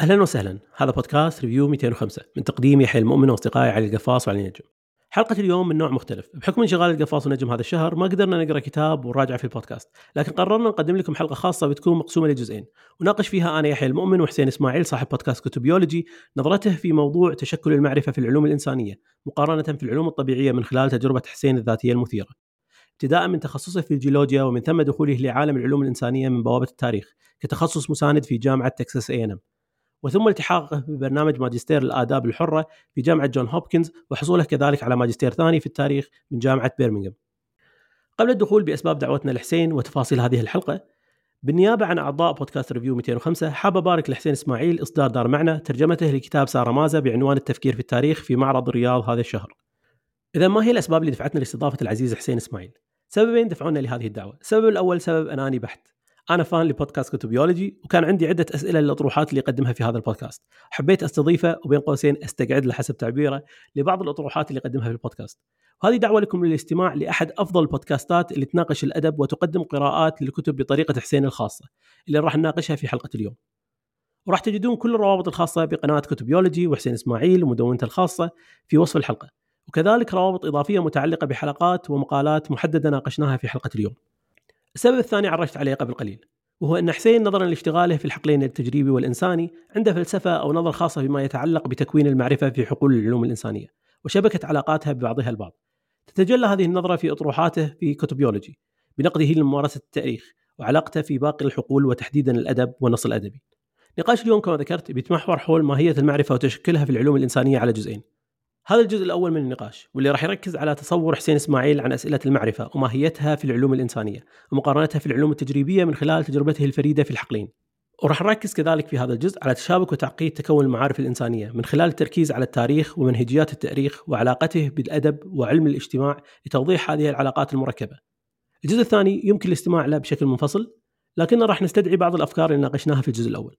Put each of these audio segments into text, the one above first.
أهلا وسهلا. هذا بودكاست Review 205 من تقديم يحيى المؤمن واصدقائي علي القفاص وعلي النجم. حلقة اليوم من نوع مختلف، بحكم انشغال القفاص ونجم هذا الشهر ما قدرنا نقرأ كتاب ونراجعه في البودكاست، لكن قررنا نقدم لكم حلقة خاصة بتكون مقسومة لجزئين، وناقش فيها أنا يحيى المؤمن وحسين إسماعيل صاحب بودكاست كتبيولوجي نظرته في موضوع تشكل المعرفة في العلوم الإنسانية، مقارنة في العلوم الطبيعية من خلال تجربة حسين الذاتية المثيرة. ابتداء من تخصصه في الجيولوجيا ومن ثم دخوله لعالم العلوم الإنسانية من بوابة التاريخ كتخصص مساند في جامعة تكساس اي وثم التحاقه ببرنامج ماجستير الآداب الحرة في جامعة جون هوبكنز وحصوله كذلك على ماجستير ثاني في التاريخ من جامعة بيرمنغهام. قبل الدخول بأسباب دعوتنا لحسين وتفاصيل هذه الحلقة بالنيابة عن أعضاء بودكاست Review 205 حاب أبارك لحسين إسماعيل إصدار دار معنى ترجمته لكتاب سارة مازا بعنوان التفكير في التاريخ في معرض الرياض هذا الشهر إذا ما هي الأسباب اللي دفعتنا لاستضافة العزيز حسين إسماعيل؟ سببين دفعونا لهذه الدعوة السبب الأول سبب أناني بحت أنا فان لبودكاست كتبيولوجي وكان عندي عدة أسئلة للأطروحات اللي يقدمها في هذا البودكاست. حبيت أستضيفه وبين قوسين أستقعد له حسب تعبيره لبعض الأطروحات اللي يقدمها في البودكاست. وهذه دعوة لكم للاستماع لأحد أفضل البودكاستات اللي تناقش الأدب وتقدم قراءات للكتب بطريقة حسين الخاصة اللي راح نناقشها في حلقة اليوم. وراح تجدون كل الروابط الخاصة بقناة كتبيولوجي وحسين إسماعيل ومدونته الخاصة في وصف الحلقة. وكذلك روابط إضافية متعلقة بحلقات ومقالات محددة ناقشناها في حلقة اليوم. السبب الثاني عرجت عليه قبل قليل وهو أن حسين نظرا لاشتغاله في الحقلين التجريبي والإنساني عنده فلسفة أو نظرة خاصة فيما يتعلق بتكوين المعرفة في حقول العلوم الإنسانية وشبكة علاقاتها ببعضها البعض. تتجلى هذه النظرة في أطروحاته في كتبيولوجي بنقده لممارسة التاريخ وعلاقته في باقي الحقول وتحديدا الأدب والنص الأدبي. نقاش اليوم كما ذكرت بيتمحور حول ماهية المعرفة وتشكلها في العلوم الإنسانية على جزئين. هذا الجزء الأول من النقاش واللي راح يركز على تصور حسين إسماعيل عن أسئلة المعرفة وماهيتها في العلوم الإنسانية ومقارنتها في العلوم التجريبية من خلال تجربته الفريدة في الحقلين. وراح نركز كذلك في هذا الجزء على تشابك وتعقيد تكون المعارف الإنسانية من خلال التركيز على التاريخ ومنهجيات التأريخ وعلاقته بالأدب وعلم الاجتماع لتوضيح هذه العلاقات المركبة. الجزء الثاني يمكن الاستماع له بشكل منفصل لكننا راح نستدعي بعض الأفكار اللي ناقشناها في الجزء الأول.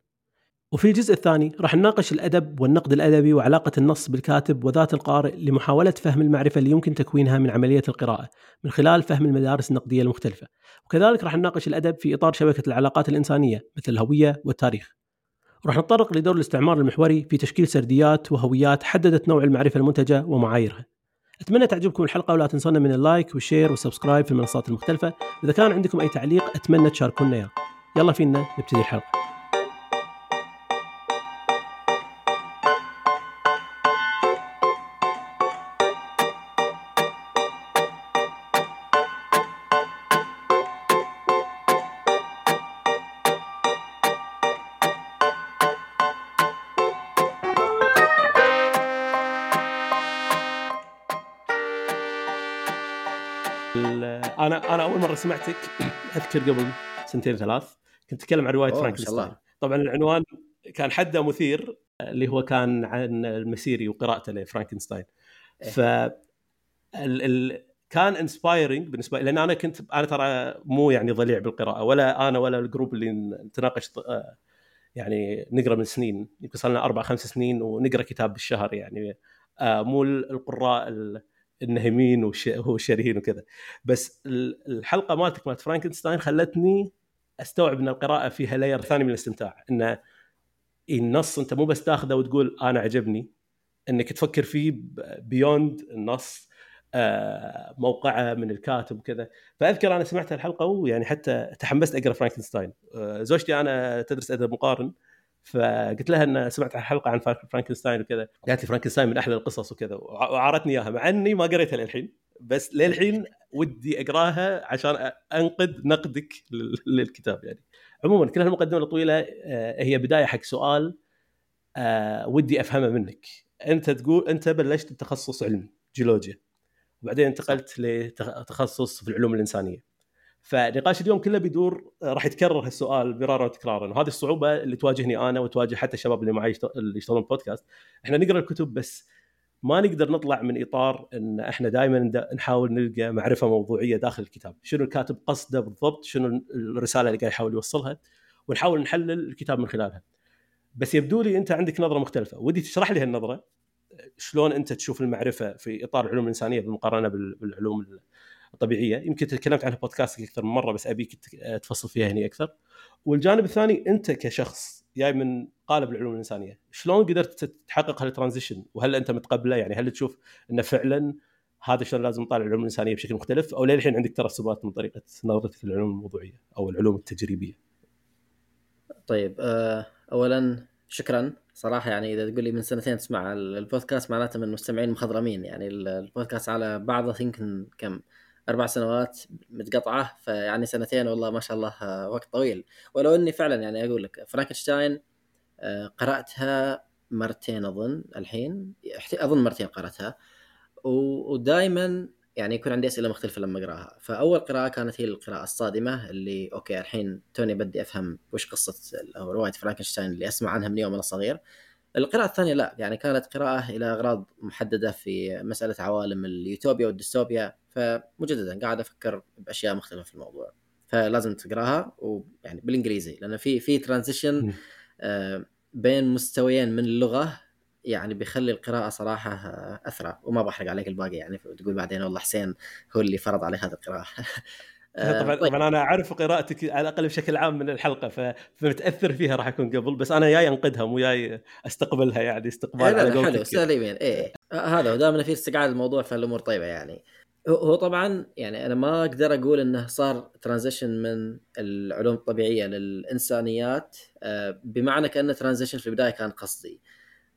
وفي الجزء الثاني راح نناقش الأدب والنقد الأدبي وعلاقة النص بالكاتب وذات القارئ لمحاولة فهم المعرفة اللي يمكن تكوينها من عملية القراءة من خلال فهم المدارس النقدية المختلفة. وكذلك راح نناقش الأدب في إطار شبكة العلاقات الإنسانية مثل الهوية والتاريخ. وراح نتطرق لدور الاستعمار المحوري في تشكيل سرديات وهويات حددت نوع المعرفة المنتجة ومعاييرها. أتمنى تعجبكم الحلقة ولا تنسونا من ال like وال share وال subscribe في المنصات المختلفة. إذا كان عندكم أي تعليق أتمنى تشاركونا إياه. يلا فينا نبتدي الحلقة. أنا أنا أول مرة سمعتك أذكر قبل سنتين ثلاث كنت أتكلم عن رواية فرانكنستاين طبعا العنوان كان حده مثير اللي هو كان عن المسيري وقراءته لفرانكنستاين إيه. ف ال... ال... كان inspiring بالنسبة لي لأن أنا كنت أنا ترى مو يعني ضليع بالقراءة ولا أنا ولا ال group اللي نتناقش آه، يعني نقرأ من سنين يمكن صار لنا أربع خمس سنين ونقرأ كتاب بالشهر يعني. آه، مو القراء النهمين والشرهين وكذا. بس الحلقة مالتك مالت فرانكنستاين خلتني أستوعب إن القراءة فيها layer ثاني من الاستمتاع. انه النص أنت مو بس تاخذه وتقول أنا عجبني إنك تفكر فيه beyond النص آه، موقعه من الكاتب وكذا. فأذكر أنا سمعت الحلقة ويعني حتى تحمست أقرأ فرانكنستاين آه، زوجتي أنا تدرس أدب مقارن. فقلت لها إن سمعت الحلقة عن فرانكنستاين وكذا. قالت لي فرانكنستاين من أحلى القصص وكذا وعارتني إياها مع إني ما قريتها للحين بس للحين ودي أقراها عشان انقد نقدك للكتاب يعني. عموما كل هالمقدمة الطويلة آه، هي بداية حق سؤال آه، ودي أفهمه منك. أنت تقول أنت بلشت بتخصص علمي جيولوجيا وبعدين انتقلت لتخصص في العلوم الإنسانية. فنقاش اليوم كله بيدور راح يتكرر هالسؤال مرارا وتكرارا. وهذه الصعوبة اللي تواجهني أنا وتواجه حتى الشباب اللي معي اللي يشتغلون بودكاست. إحنا نقرأ الكتب بس ما نقدر نطلع من إطار إن إحنا دائما نحاول نلقى معرفة موضوعية داخل الكتاب، شنو الكاتب قصده بالضبط، شنو الرسالة اللي قاعد يحاول يوصلها؟ ونحاول نحلل الكتاب من خلالها. بس يبدو لي أنت عندك نظرة مختلفة، ودي تشرح لي هالنظرة. شلون أنت تشوف المعرفة في إطار العلوم الإنسانية بالمقارنة بالعلوم الطبيعيه يمكن تكلمت عنها بودكاست أكثر من مرة بس ابيك تفصل فيها هنا أكثر. والجانب الثاني أنت كشخص جاي من قالب العلوم الإنسانية شلون قدرت تحقق هالترانزيشن؟ وهل أنت متقبله؟ يعني هل تشوف إنه فعلا هذا شلون لازم نطالع العلوم الإنسانية بشكل مختلف؟ أو للحين عندك ترسبات من طريقة نظرتك للعلوم الموضوعيه أو العلوم التجريبية؟ طيب آه، اولا شكرا. صراحة يعني إذا تقول لي من سنتين تسمع البودكاست معناته من المستمعين مخضرمين. يعني البودكاست على بعضه يمكن كم؟ أربع سنوات متقطعة فيعني سنتين والله ما شاء الله آه، وقت طويل. ولو إني فعلا يعني أقول لك فرانكنشتاين آه، قرأتها مرتين أظن الحين أظن مرتين قرأتها. ودائما يعني يكون عندي أسئلة مختلفة لما أقرأها. فأول قراءة كانت هي القراءة الصادمة اللي okay الحين توني بدي أفهم وش قصة رواية فرانكنشتاين اللي أسمع عنها من يوم أنا صغير. القراءة الثانية لا يعني كانت قراءة إلى أغراض محددة في مسألة عوالم اليوتوبيا والديستوبيا فمجددا قاعد أفكر بأشياء مختلفة في الموضوع فلازم تقراها ويعني بالإنجليزي لأن في في ترانزيشن آه بين مستويين من اللغة يعني بيخلي القراءة صراحة أثرى وما بحرق عليك الباقي يعني تقول بعدين والله حسين هو اللي فرض علي هذه القراءة. طبعا طيب. طبعا أنا أعرف قراءتك على الأقل بشكل عام من الحلقة فمتأثر فيها راح أكون قبل بس أنا جاي أنقدها مو جاي أستقبلها يعني استقبال إيه، على حلو سالمين إيه هذا ودائما في استقعاد الموضوع فالأمور طيبة يعني. هو طبعا يعني أنا ما أقدر أقول إنه صار transition من العلوم الطبيعية للإنسانيات آه، بمعنى كأنه transition في البداية كان قصدي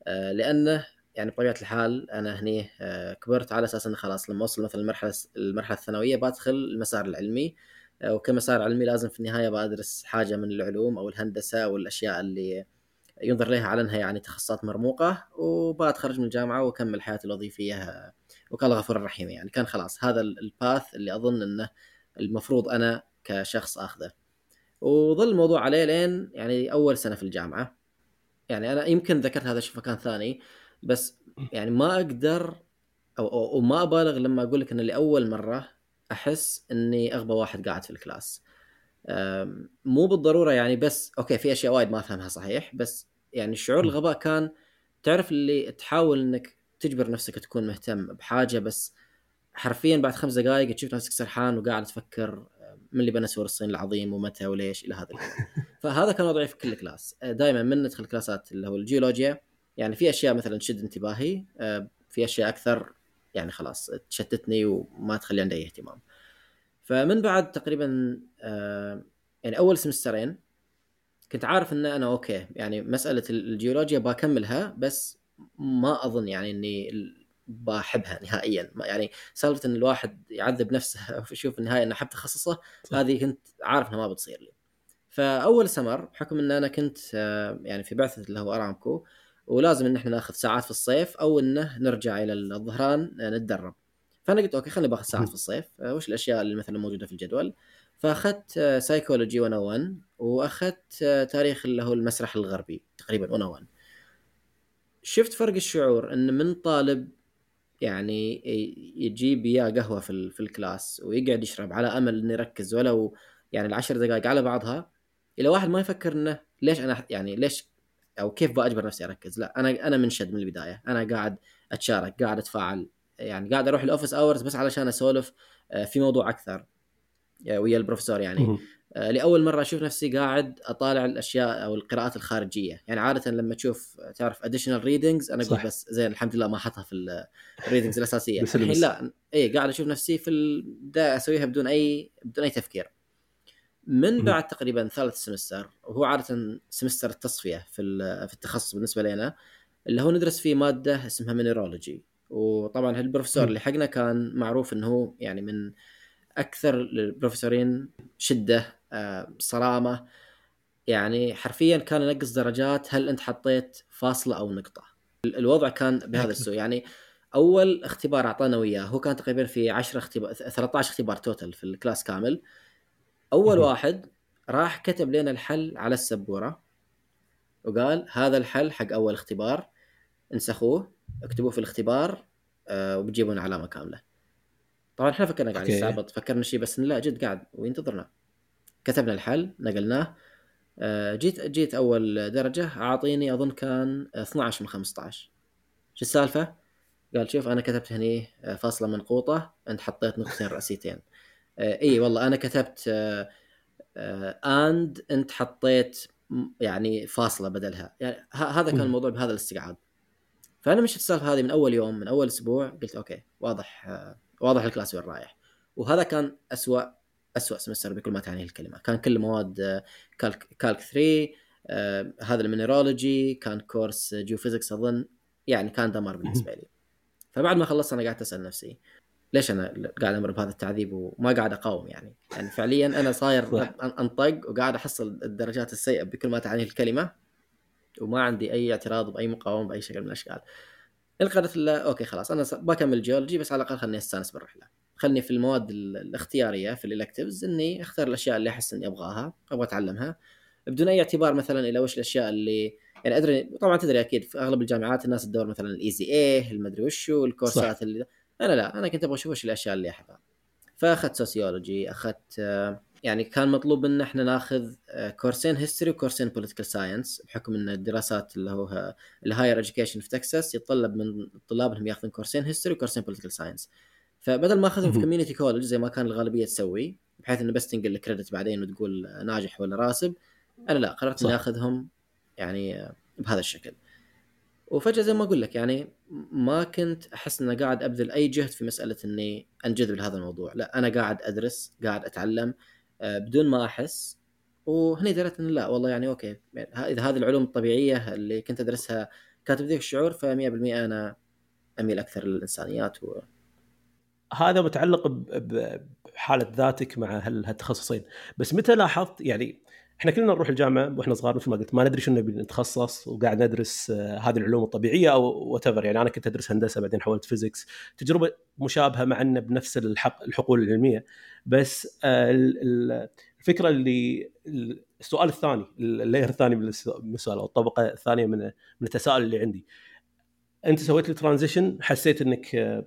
آه، لأنه يعني بطبيعة الحال أنا هني آه، كبرت على أساس انه خلاص لما أوصل مثلا المرحلة المرحلة الثانوية بدخل المسار العلمي آه، وكمسار علمي لازم في النهاية بدرس حاجة من العلوم أو الهندسة أو الأشياء اللي ينظر لها على إنها يعني تخصصات مرموقة وبتخرج من الجامعة وأكمل حياتي الوظيفية وكان الله غفور رحيم يعني. كان خلاص هذا ال path اللي أظن إنه المفروض أنا كشخص أخذه. وظل الموضوع عليه لين يعني أول سنة في الجامعة. يعني أنا يمكن ذكرت هذا الشيء في مكان ثاني بس يعني ما أقدر أو, أو, أو ما أبالغ لما أقول لك إن لأول مرة أحس إني أغبى واحد قاعد في ال class. مو بالضرورة يعني بس okay في أشياء وايد ما أفهمها صحيح بس يعني شعور الغباء كان تعرف اللي تحاول إنك تجبر نفسك تكون مهتم بحاجة بس حرفيا بعد خمس دقائق تشوف نفسك سرحان وقاعد تفكر من اللي بنى سور الصين العظيم ومتى وليش إلى هذا فهذا كان وضعي في كل class. دائما من ندخل class ات اللي هو الجيولوجيا يعني في أشياء مثلا تشد انتباهي آه، في أشياء أكثر يعني خلاص تشتتني وما تخلي عندي أي اهتمام. فمن بعد تقريبا آه، يعني أول semester ين كنت عارف إن أنا okay يعني مسألة الجيولوجيا بكملها بس ما أظن يعني إني بحبها نهائيا. يعني سالفة إن الواحد يعذب نفسه ويشوف النهايه إنه حب تخصصه هذه كنت عارف إنها ما بتصير لي. فأول سمر بحكم إن أنا كنت آه، يعني في بعثة اللي هو أرامكو ولازم إن إحنا ناخذ ساعات في الصيف أو إنه نرجع إلى الظهران آه، نتدرب. فأنا قلت okay خليني باخذ ساعات في الصيف. آه، وش الأشياء اللي مثلا موجودة في الجدول؟ فأخذت سايكولوجي 101 وأخذت تاريخ اللي هو المسرح الغربي تقريبا 101 شفت فرق الشعور إن من طالب يعني يجيب وياه قهوة في, في ال class ويقعد يشرب على أمل إنه يركز ولو يعني العشر دقائق على بعضها إلى واحد ما يفكر إنه ليش أنا يعني ليش أو كيف بأجبر نفسي أركز؟ لا أنا أنا منشد من البداية. أنا قاعد أتشارك قاعد أتفاعل. يعني قاعد أروح ال office hours بس علشان أسولف آه، في موضوع أكثر. ويا البروفيسور يعني. آه، لأول مرة أشوف نفسي قاعد أطالع الأشياء أو القراءات الخارجية. يعني عادة لما تشوف تعرف additional readings أنا أقول بس زين الحمد لله ما حطها في ال readings الأساسية. الحين لا اي قاعد أشوف نفسي في البدايه أسويها بدون أي بدون أي تفكير. من بعد تقريبا ثالث semester وهو عادة semester التصفية في في التخصص بالنسبة لنا اللي هو ندرس فيه مادة اسمها mineralogy وطبعا البروفيسور اللي حقنا كان معروف إنه هو يعني من أكثر البروفيسورين شدة آه، صرامة. يعني حرفيا كان ينقص درجات هل أنت حطيت فاصلة أو نقطة. الوضع كان بهذا السوء. يعني أول اختبار أعطانا وياه هو كان تقريبا في 10 اختبار 13 اختبار total في ال class كامل. أول واحد راح كتب لنا الحل على السبورة وقال هذا الحل حق أول اختبار انسخوه اكتبوه في الاختبار أه وبتجيبون علامة كاملة. طبعا إحنا فكرنا قاعد نستعبط فكرنا شيء بس لا جد قاعد وينتظرنا. كتبنا الحل نقلناه أه جيت جيت أول درجة أعطيني أظن كان 12 من 15 شو السالفة؟ قال شوف أنا كتبت هني آه، فاصلة منقوطة أنت حطيت نقطتين رئيسيتين آه، اي والله أنا كتبت and آه، أنت حطيت يعني فاصلة بدلها. يعني هذا كان الموضوع بهذا الاستقعاد فأنا مشيت السالفة هذه من أول يوم من أول أسبوع قلت okay واضح آه، واضح ال class وين رايح. وهذا كان اسوء اسوء semester بكل ما تعنيه الكلمة. كان كل مواد آه، calc calc 3 آه هذا ال mineralogy كان كورس geophysics أظن يعني كان دمار بالنسبة لي. فبعد ما خلصت أنا قاعد أسأل نفسي ليش أنا قاعد أمر بهذا التعذيب وما قاعد أقاوم يعني؟ يعني فعليا أنا صاير أنطق وقاعد أحصل الدرجات السيئة بكل ما تعنيه الكلمة وما عندي أي اعتراض بأي مقاومة بأي شكل من الأشكال. له okay خلاص أنا بكمل جيولوجي بس على الأقل خليني أستأنس بالرحله خلني في المواد الاختيارية في ال electives إني أختار الأشياء اللي أحس إني أبغاها أبغى أتعلمها. بدون أي اعتبار مثلا إلى وش الأشياء اللي يعني أدري طبعا تدري أكيد في أغلب الجامعات الناس تدور مثلا ال easy A المدري وشو الكورسات صح. اللي أنا لا أنا كنت أبغى أشوف وش الأشياء اللي أحبها. فأخذت sociology أخذت يعني كان مطلوب منا إحنا ناخذ كورسين history وكورسين political science بحكم إن الدراسات اللي هو ال higher education في تكساس يتطلب من الطلاب انهم ياخذون كورسين history وكورسين political science فبدل ما أخذهم في community college زي ما كان الغالبية تسوي بحيث إنه بس تنقل ال credit بعدين وتقول ناجح ولا راسب أنا لا قررت إني أخذهم يعني بهذا الشكل. وفجأة زي ما أقول لك يعني ما كنت أحس إني قاعد أبذل أي جهد في مسألة إني أنجذب لهذا الموضوع. لا أنا قاعد أدرس قاعد أتعلم آه، بدون ما أحس. وهني دريت ان لا والله يعني أوكي إذا هذه العلوم الطبيعية اللي كنت أدرسها كانت بذيك الشعور ف 100% أنا أميل أكثر للإنسانيات و... هذا متعلق بحالة ذاتك مع هالتخصصين. بس متى لاحظت يعني إحنا كلنا نروح الجامعة وإحنا صغار مثل ما قلت ما ندري شنو نبي نتخصص وقاعد ندرس آه، هذه العلوم الطبيعية أو وات يعني أنا كنت أدرس هندسة بعدين حولت physics تجربة مشابهة مع ان بنفس الحق الحقول العلمية. بس آه، الفكرة اللي السؤال الثاني ال layer الثاني من السؤال أو الطبقة الثانية من من التساؤل اللي عندي. أنت سويت ال transition حسيت إنك آه،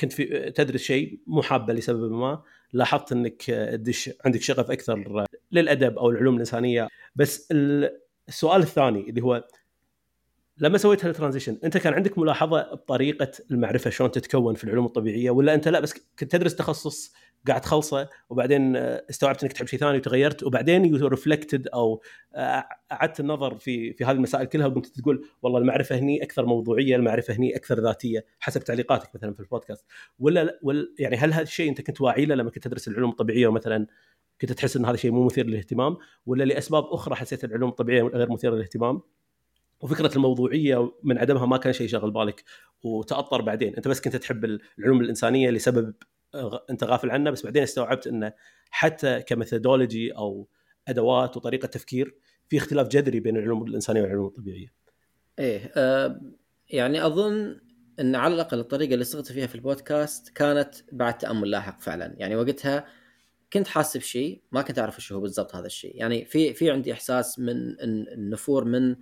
كنت في تدرس شيء مو حابة لسبب ما. لاحظت إنك تدش عندك شغف أكثر للأدب أو العلوم الإنسانية. بس السؤال الثاني اللي هو لما سويت ه ال transition أنت كان عندك ملاحظة بطريقة المعرفة شلون تتكون في العلوم الطبيعية؟ ولا أنت لا بس كنت تدرس تخصص قاعد تخلصه وبعدين استوعبت إنك تحب شيء ثاني وتغيرت وبعدين you reflected أو أعدت النظر في في هذه المسائل كلها وقمت تقول والله المعرفة هني أكثر موضوعية، المعرفة هني أكثر ذاتية حسب تعليقاتك مثلا في البودكاست. ولا, ولا يعني هل هذا الشيء أنت كنت واعي له لما كنت تدرس العلوم الطبيعية ومثلا كنت تحس إن هذا الشيء مو مثير للاهتمام؟ ولا لأسباب أخرى حسيت العلوم الطبيعية غير مثيرة للاهتمام؟ وفكرة الموضوعية من عدمها ما كان شيء شغل بالك وتأطر بعدين. أنت بس كنت تحب العلوم الإنسانية لسبب أنت غافل عنه بس بعدين استوعبت إنه حتى كميثودولوجي أو أدوات وطريقة تفكير في اختلاف جذري بين العلوم الإنسانية والعلوم الطبيعية. إيه آه يعني أظن إن على الأقل الطريقة اللي صغت فيها في البودكاست كانت بعد تأمل لاحق فعلا يعني وقتها كنت حاسب شيء ما كنت أعرف إيش هو بالضبط هذا الشيء يعني في في عندي إحساس من النفور من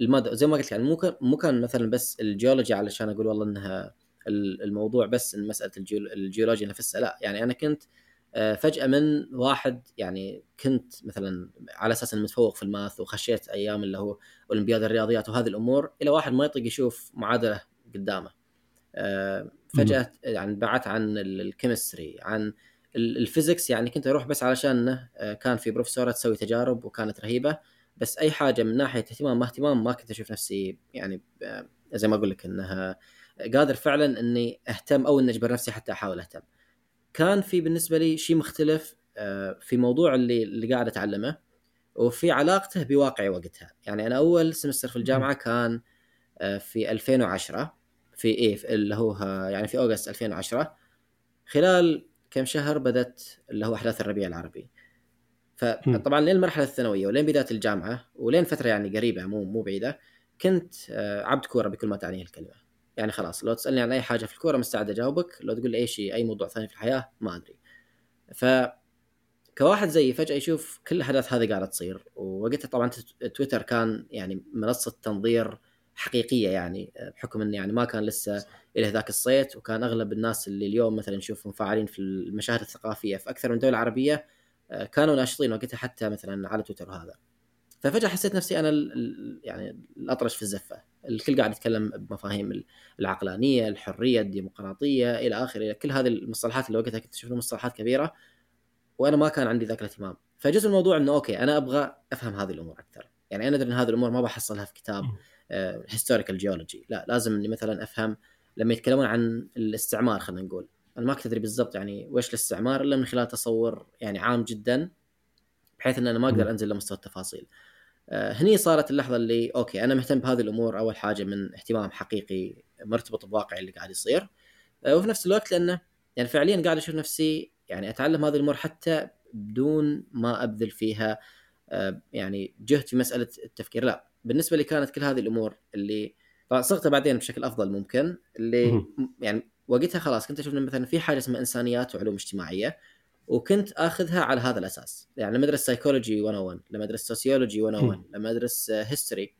المدى زي ما قلت يعني مو مو كان مثلا بس الجيولوجي علشان أقول والله إنها الموضوع بس إن مسألة الجيولوجيا نفسها لا. يعني أنا كنت آه، فجأة من واحد يعني كنت مثلا على أساس إني متفوق في ال math وخشيت أيام اللي هو أولمبياد الرياضيات وهذه الأمور إلى واحد ما يطيق يشوف معادلة قدامه. آه، فجأة يعني بعت عن ال chemistry عن ال physics يعني كنت أروح بس علشان آه، كان في بروفيسورة تسوي تجارب وكانت رهيبة. بس أي حاجة من ناحية اهتمام ما اهتمام ما كنت أشوف نفسي يعني زي ما أقول لك إنها قادر فعلا إني أهتم أو إني أجبر نفسي حتى أحاول أهتم. كان في بالنسبة لي شيء مختلف آه، في موضوع اللي اللي قاعد أتعلمه وفي علاقته بواقعي وقتها، يعني أنا أول سمستر في الجامعة كان آه، في 2010 في إيه اللي هو يعني في أوغست 2010 خلال كم شهر بدأت اللي هو أحداث الربيع العربي. فطبعا لين المرحله الثانوية ولين بداية الجامعة ولين فترة يعني قريبة مو مو بعيدة كنت آه، عبد كورة بكل ما تعنيه الكلمة. يعني خلاص لو تسألني عن أي حاجة في الكورة مستعد أجاوبك لو تقول لي أي شيء أي موضوع ثاني في الحياة ما أدري. ف كواحد زيي فجأة يشوف كل الأحداث هذه قاعدة تصير ووقتها طبعا تويتر كان يعني منصة تنظير حقيقية يعني بحكم إنه يعني ما كان لسه إلى ذاك الصيت وكان أغلب الناس اللي اليوم مثلا نشوفهم فاعلين في المشاهد الثقافية في أكثر من دولة عربية كانوا ناشطين وقتها حتى مثلا على تويتر وهذا ففجأة حسيت نفسي أنا يعني الأطرش في الزفة. الكل قاعد يتكلم بمفاهيم العقلانية الحرية الديمقراطية إلى آخره. كل هذه المصطلحات اللي وقتها كنت أشوفها مصطلحات كبيرة وأنا ما كان عندي ذاك الاهتمام. فجزء الموضوع إنه okay أنا أبغى أفهم هذه الأمور أكثر. يعني أنا أدري إن هذه الأمور ما بحصلها في كتاب historical geology لا لازم إني مثلا أفهم لما يتكلمون عن الاستعمار خلينا نقول. أنا ما كنت أدري بالضبط يعني وش الاستعمار إلا من خلال تصور يعني عام جدا بحيث إن أنا ما أقدر أنزل لمستوى التفاصيل. آه، هني صارت اللحظة اللي okay أنا مهتم بهذه الأمور أول حاجة من اهتمام حقيقي مرتبط بواقع اللي قاعد يصير. آه، وفي نفس الوقت لأنه يعني فعليا قاعد أشوف نفسي يعني أتعلم هذه الأمور حتى بدون ما أبذل فيها آه، يعني جهد في مسألة التفكير. لا بالنسبة لي كانت كل هذه الأمور اللي طبعا صغتها بعدين بشكل أفضل ممكن اللي يعني وقتها خلاص كنت أشوف مثلا في حاجة اسمها إنسانيات وعلوم اجتماعية. وكنت آخذها على هذا الأساس. يعني لما أدرس سايكولوجي 101 لما أدرس sociology 101 لما أدرس history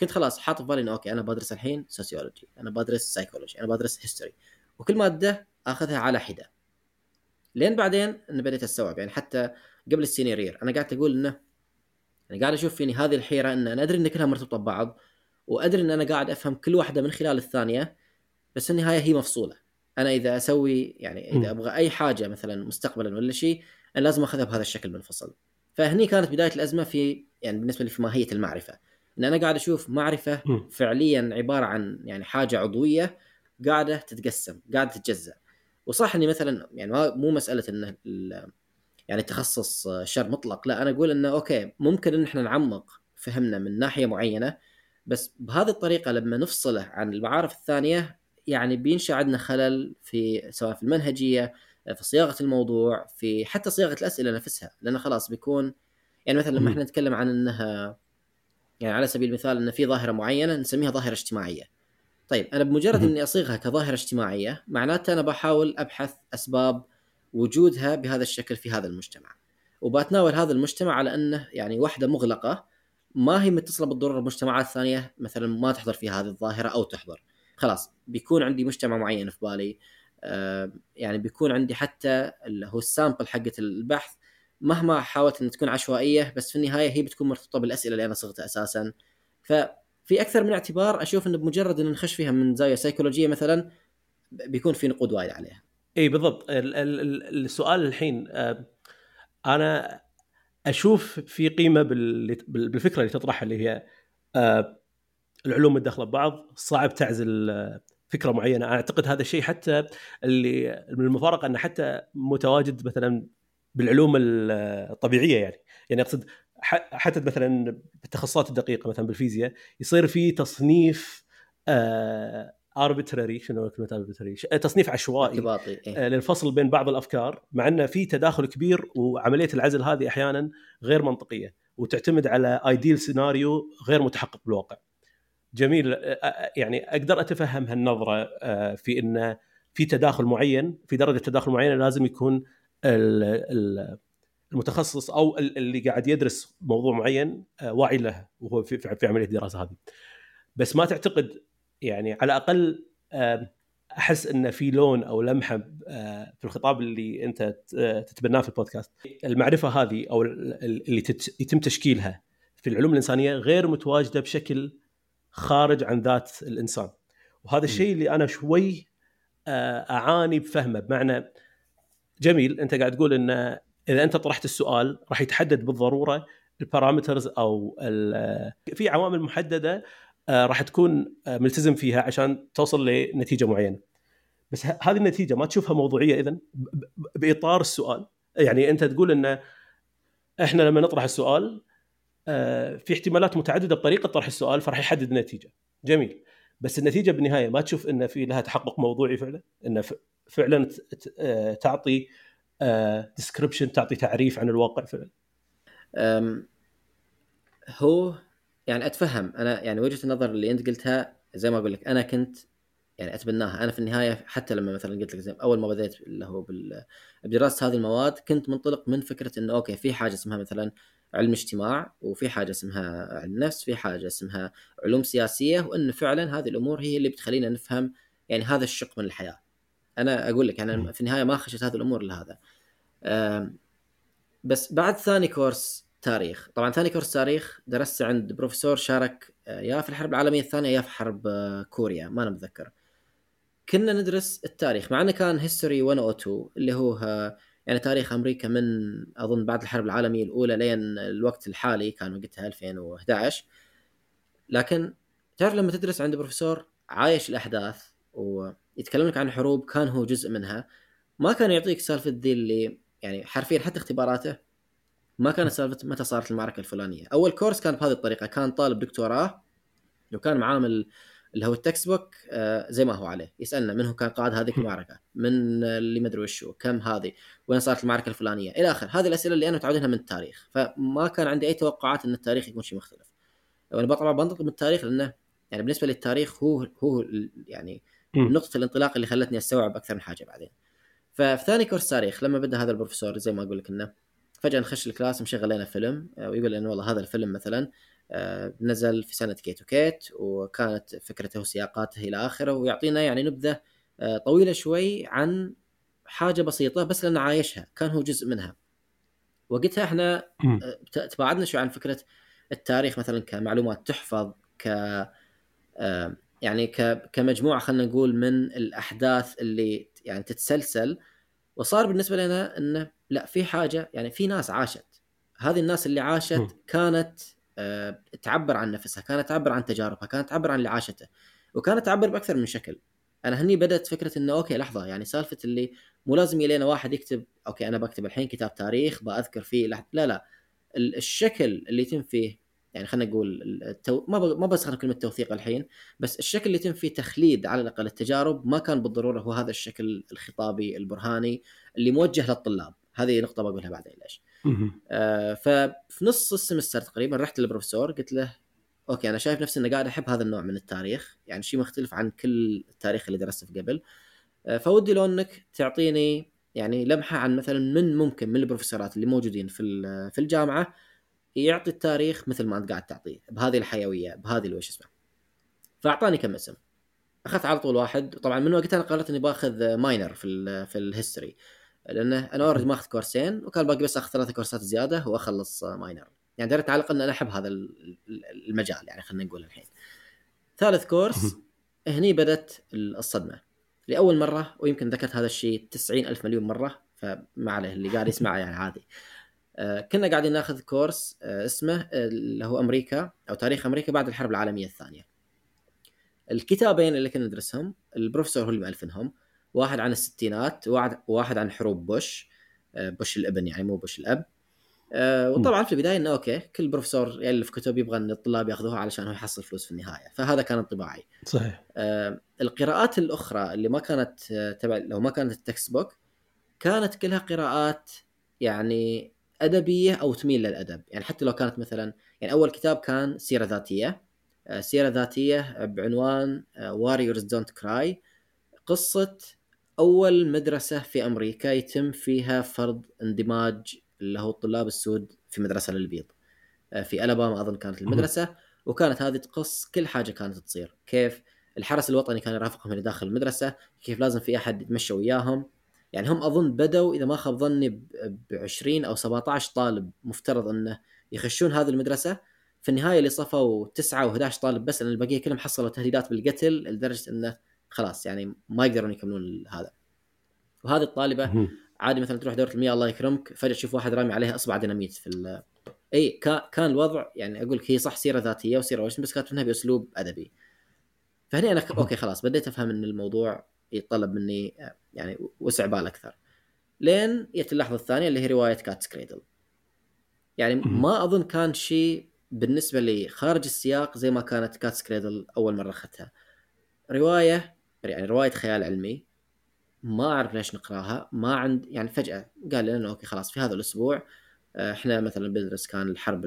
كنت خلاص حاط في بالي إنه okay أنا بدرس الحين sociology أنا بدرس سايكولوجي أنا بدرس history وكل مادة آخذها على حدة. لين بعدين انه بديت أستوعب. يعني حتى قبل ال senior year أنا قاعد أقول إنه أنا قاعد أشوف فيني هذه الحيرة إن أنا أدري إن كلها مرتبطة ببعض وأدري إن أنا قاعد أفهم كل واحدة من خلال الثانية بس النهاية هي مفصولة. أنا إذا أسوي يعني إذا أبغى أي حاجة مثلا مستقبلا ولا شيء أنا لازم أخذها بهذا الشكل منفصل فهني كانت بداية الأزمة في يعني بالنسبة لي في ماهية المعرفة. إن أنا قاعد أشوف معرفة فعليا عبارة عن يعني حاجة عضوية قاعدة تتقسم قاعدة تتجزأ. وصح إني مثلا يعني مو مسألة إنه يعني تخصص شر مطلق لا أنا أقول إنه أوكي ممكن إن إحنا نعمق فهمنا من ناحية معينة بس بهذه الطريقة لما نفصله عن المعارف الثانية يعني بينشا عندنا خلل في سواء في المنهجية في صياغة الموضوع في حتى صياغة الأسئلة نفسها. لأنه خلاص بيكون يعني مثلا لما إحنا نتكلم عن إنها يعني على سبيل المثال إن في ظاهرة معينة نسميها ظاهرة اجتماعية. طيب أنا بمجرد إني أصيغها كظاهرة اجتماعية معناته أنا بحاول أبحث أسباب وجودها بهذا الشكل في هذا المجتمع. وبتناول هذا المجتمع على إنه يعني وحدة مغلقة ما هي متصلة بالضرورة بمجتمعات ثانية مثلا ما تحضر فيها هذه الظاهرة أو تحضر. خلاص بيكون عندي مجتمع معين في بالي. آه يعني بيكون عندي حتى اللي هو ال sample حقه البحث مهما حاولت ان تكون عشوائية بس في النهاية هي بتكون مرتبطة بالأسئلة اللي أنا صغتها أساسا. ففي أكثر من اعتبار أشوف انه بمجرد إن نخش فيها من زاوية سيكولوجيه مثلا بيكون في نقود وايد عليها. إي بالضبط. السؤال الحين آه، أنا أشوف في قيمة بالفكرة اللي تطرحها اللي هي آه، العلوم متداخلة ببعض صعب تعزل آه، فكرة معينة أنا أعتقد هذا الشيء حتى اللي من المفارقة أنه حتى متواجد مثلا بالعلوم الطبيعية يعني يعني أقصد حتى مثلا بالتخصصات الدقيقة مثلا بالفيزياء يصير في تصنيف آه اربتراري شنو كلمة اربتراري تصنيف عشوائي اعتباطي إيه؟ للفصل بين بعض الأفكار مع أنه في تداخل كبير وعملية العزل هذه أحيانا غير منطقية وتعتمد على ايديل سيناريو غير متحقق بالواقع. جميل يعني أقدر أتفهم هالنظرة في انه في تداخل معين في درجة تداخل معينة لازم يكون المتخصص أو اللي قاعد يدرس موضوع معين واعي له وهو في عملية الدراسة هذه. بس ما تعتقد يعني على الأقل أحس إن في لون أو لمحة في الخطاب اللي أنت تتبناه في البودكاست المعرفة هذه أو اللي يتم تشكيلها في العلوم الإنسانية غير متواجدة بشكل خارج عن ذات الإنسان. وهذا الشيء اللي أنا شوي أعاني بفهمه. بمعنى جميل أنت قاعد تقول إن إذا أنت طرحت السؤال راح يتحدد بالضرورة البارامترز أو في عوامل محددة آه، راح تكون آه، ملتزم فيها عشان توصل لنتيجة معينة. بس هذه النتيجة ما تشوفها موضوعية اذا بإطار السؤال. يعني أنت تقول إن إحنا لما نطرح السؤال آه، في احتمالات متعددة بطريقة طرح السؤال فراح يحدد النتيجه جميل. بس النتيجة بالنهاية ما تشوف إن في لها تحقق موضوعي فعلا إن فعلا تعطي ديسكربشن تعطي تعريف عن الواقع فعلا. هو يعني أتفهم. أنا يعني وجهة النظر اللي أنت قلتها زي ما أقول لك أنا كنت يعني أتبناها. أنا في النهاية حتى لما مثلا قلت لك زي أول ما بديت اللي هو بدراسه هذه المواد كنت منطلق من فكرة إنه okay في حاجة اسمها مثلا علم اجتماع وفي حاجة اسمها علم نفس في حاجة اسمها علوم سياسية وانه فعلا هذه الأمور هي اللي بتخلينا نفهم يعني هذا الشق من الحياة. أنا أقول لك أنا في النهاية ما خشيت هذه الأمور لهذا بس بعد ثاني course تاريخ طبعا ثاني course تاريخ درست عند بروفيسور شارك آه، يا في الحرب العالمية الثانية يا في حرب آه، كوريا ما أنا متذكر. كنا ندرس التاريخ مع إنه كان history 102 اللي هو يعني تاريخ أمريكا من أظن بعد الحرب العالمية الأولى لين الوقت الحالي كان وقتها 2011 لكن تعرف لما تدرس عند بروفيسور عايش الأحداث ويتكلم لك عن حروب كان هو جزء منها ما كان يعطيك سالفة ذي اللي يعني حرفيا حتى اختباراته ما كانت سالفة متى صارت المعركة الفلانية. أول course كان بهذه الطريقة كان طالب دكتوراه وكان معامل اللي هو ال textbook آه زي ما هو عليه. يسألنا من هو كان قائد هذه المعركة؟ من اللي ما أدري وشو كم هذه؟ وين صارت المعركة الفلانية؟ إلى اخر هذه الأسئلة اللي أنا متعودينها من التاريخ. فما كان عندي أي توقعات إن التاريخ يكون شيء مختلف. وأنا طبعا بنطق من التاريخ لأنه يعني بالنسبة للتاريخ هو هو يعني نقطة الانطلاق اللي خلتني أستوعب أكثر من حاجة بعدين. ففي ثاني course تاريخ لما بدأ هذا البروفيسور زي ما أقول لك إنه فجأة نخش ال class مشغل لنا فيلم آه، ويقول انه والله هذا الفيلم مثلا نزل في سنة كيت وكيت وكانت فكرته وسياقاته إلى آخره ويعطينا يعني نبذة آه، طويلة شوي عن حاجة بسيطة بس لأنه عايشها كان هو جزء منها. وقتها إحنا تباعدنا شوي عن فكرة التاريخ مثلا كمعلومات تحفظ ك يعني كمجموعة خلينا نقول من الأحداث اللي يعني تتسلسل. وصار بالنسبة لنا إنه لا في حاجة يعني في ناس عاشت. هذه الناس اللي عاشت كانت آه، تعبر عن نفسها كانت تعبر عن تجاربها كانت تعبر عن اللي عاشته وكانت تعبر بأكثر من شكل. أنا هني بدأت فكرة إنه okay لحظة يعني سالفة اللي مو لازم يلينا واحد يكتب okay أنا بكتب الحين كتاب تاريخ بأذكر فيه لا لا. الشكل اللي يتم فيه يعني خلينا نقول التو... ما ب... ما بستخدم كلمه توثيق الحين بس الشكل اللي يتم فيه تخليد على الأقل التجارب ما كان بالضرورة هو هذا الشكل الخطابي البرهاني اللي موجه للطلاب. هذه نقطة بقولها بعدين ليش؟ آه ففي نص ال semester تقريبا رحت للبروفيسور قلت له okay أنا شايف نفسي إني قاعد أحب هذا النوع من التاريخ يعني شيء مختلف عن كل التاريخ اللي درسته في قبل. آه فودي لو انك تعطيني يعني لمحة عن مثلا من ممكن من البروفيسورات اللي موجودين في في الجامعة يعطي التاريخ مثل ما أنت قاعد تعطيه بهذه الحيوية بهذه الوش اسمه. فأعطاني كم اسم. أخذت على طول واحد. طبعا من وقتها أنا قررت إني باخذ minor في ال في ال history لأنه أنا already ماخذ كورسين وكان باقي بس آخذ ثلاثة كورسات زيادة وأخلص minor يعني دريت على الاقل إن أنا أحب هذا المجال يعني خلينا نقول الحين. ثالث كورس هني بدت الصدمة. لأول مرة ويمكن ذكرت هذا الشيء 90 ألف مليون مرة فما عليه اللي قاعد يسمع يعني عادي. آه، كنا قاعدين ناخذ كورس آه، اسمه اللي هو أمريكا أو تاريخ أمريكا بعد الحرب العالمية الثانية. الكتابين اللي كنا ندرسهم البروفيسور هو اللي مؤلفنهم واحد عن الستينات وواحد واحد عن حروب بوش آه، بوش الابن يعني مو بوش الأب. وطبعا في البداية إنه okay كل بروفيسور يالف كتب يبغى إن الطلاب يأخذوها علشان هو يحصل فلوس في النهاية. فهذا كان انطباعي. صحيح. القراءات الأخرى اللي ما كانت تبع لو ما كانت ال textbook كانت كلها قراءات يعني أدبية أو تميل للأدب. يعني حتى لو كانت مثلا يعني أول كتاب كان سيرة ذاتية. آه، سيرة ذاتية بعنوان Warriors Don't Cry قصة أول مدرسة في أمريكا يتم فيها فرض اندماج اللي هو الطلاب السود في مدرسة للبيض. آه، في ألاباما أظن كانت المدرسة وكانت هذه تقص كل حاجة كانت تصير. كيف؟ الحرس الوطني كان يرافقهم اللي داخل المدرسة كيف لازم في أحد يتمشى وياهم. يعني هم أظن بدوا إذا ما خاب ظني ب 20 أو 17 طالب مفترض أنه يخشون هذه المدرسة. في النهاية اللي صفوا 9 و11 طالب بس لأن البقية كلهم حصلوا تهديدات بالقتل لدرجة أنه خلاص يعني ما يقدرون يكملون هذا. وهذه الطالبة عادي مثلا تروح دورة المياه الله يكرمك فجأة تشوف واحد رامي عليها إصبع ديناميت في ال... إي كان الوضع يعني أقول لك هي صح سيرة ذاتية وسيرة وش بس كانت منها بأسلوب أدبي. فهني أنا okay خلاص بديت أفهم إن الموضوع يتطلب مني يعني وسع بال أكثر. لين جت اللحظة الثانية اللي هي رواية Cat's Cradle يعني ما أظن كان شيء بالنسبة لي خارج السياق زي ما كانت Cat's Cradle أول مرة أخذتها. رواية يعني رواية خيال علمي ما أعرف ليش نقراها ما عند يعني فجأة قال لنا okay خلاص في هذا الأسبوع آه، إحنا مثلا بندرس كان الحرب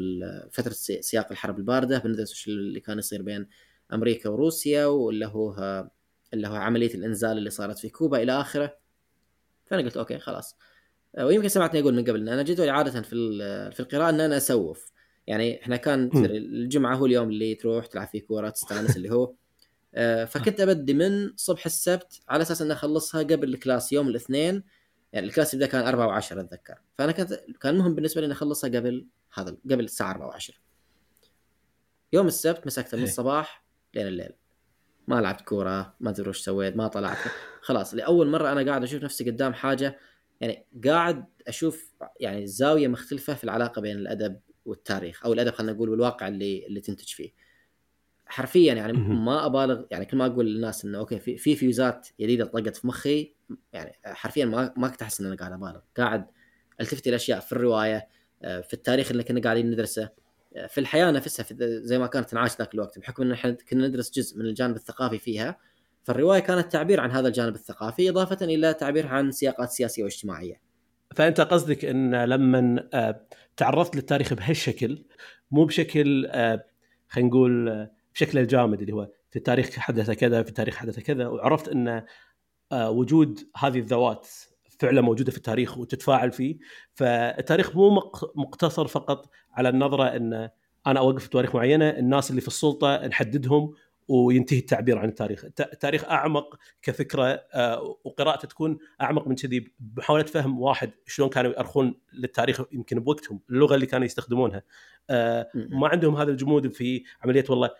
فترة سياق الحرب الباردة بندرس وش اللي كان يصير بين أمريكا وروسيا واللي هو اللي هو عملية الإنزال اللي صارت في كوبا إلى آخره. فأنا قلت okay خلاص. آه، ويمكن سمعتني أقول من قبل إن أنا جدولي عادة في في القراءة إن أنا أسوف. يعني إحنا كان الجمعة هو اليوم اللي تروح تلعب فيه كورة تستأنس اللي هو. فكنت أبدي من صبح السبت على أساس ان أخلصها قبل ال class يوم الاثنين. يعني ال class يبدا كان 4 و10 أتذكر. فأنا كانت كان مهم بالنسبة لي ان أخلصها قبل هذا قبل الساعة 4 و10 يوم السبت مسكتها من إيه. الصباح لين الليل. ما لعبت كورة ما أدري وش سويت ما طلعت. خلاص لأول مرة أنا قاعد أشوف نفسي قدام حاجة يعني قاعد أشوف يعني زاوية مختلفة في العلاقة بين الأدب والتاريخ أو الأدب خلينا نقول والواقع اللي اللي تنتج فيه. حرفيا يعني ما أبالغ يعني كل ما أقول للناس إنه okay في في فيوزات جديدة طقت في مخي يعني حرفيا ما ما كنت احس إن أنا قاعد أبالغ. قاعد ألتفت إلى أشياء في الرواية آه، في التاريخ اللي كنا قاعدين ندرسه آه، في الحياة نفسها في زي ما كانت تنعاش ذاك الوقت بحكم إن إحنا كنا ندرس جزء من الجانب الثقافي فيها. فالرواية كانت تعبير عن هذا الجانب الثقافي إضافة إلى تعبير عن سياقات سياسية واجتماعية. فأنت قصدك إن لما آه، تعرضت للتاريخ بهالشكل مو بشكل خلينا نقول بشكل الجامد اللي هو في التاريخ حدث كذا في التاريخ حدث كذا وعرفت إن وجود هذه الذوات فعلا موجودة في التاريخ وتتفاعل فيه. فالتاريخ مو مقتصر فقط على النظرة إن أنا أوقف في تواريخ معينة الناس اللي في السلطة نحددهم وينتهي التعبير عن التاريخ. التاريخ أعمق كفكرة آه، وقراءته تكون أعمق من كذي بمحاوله فهم واحد شلون كانوا يأرخون للتاريخ يمكن بوقتهم اللغة اللي كانوا يستخدمونها. آه، ما عندهم هذا الجمود في عملية والله آه،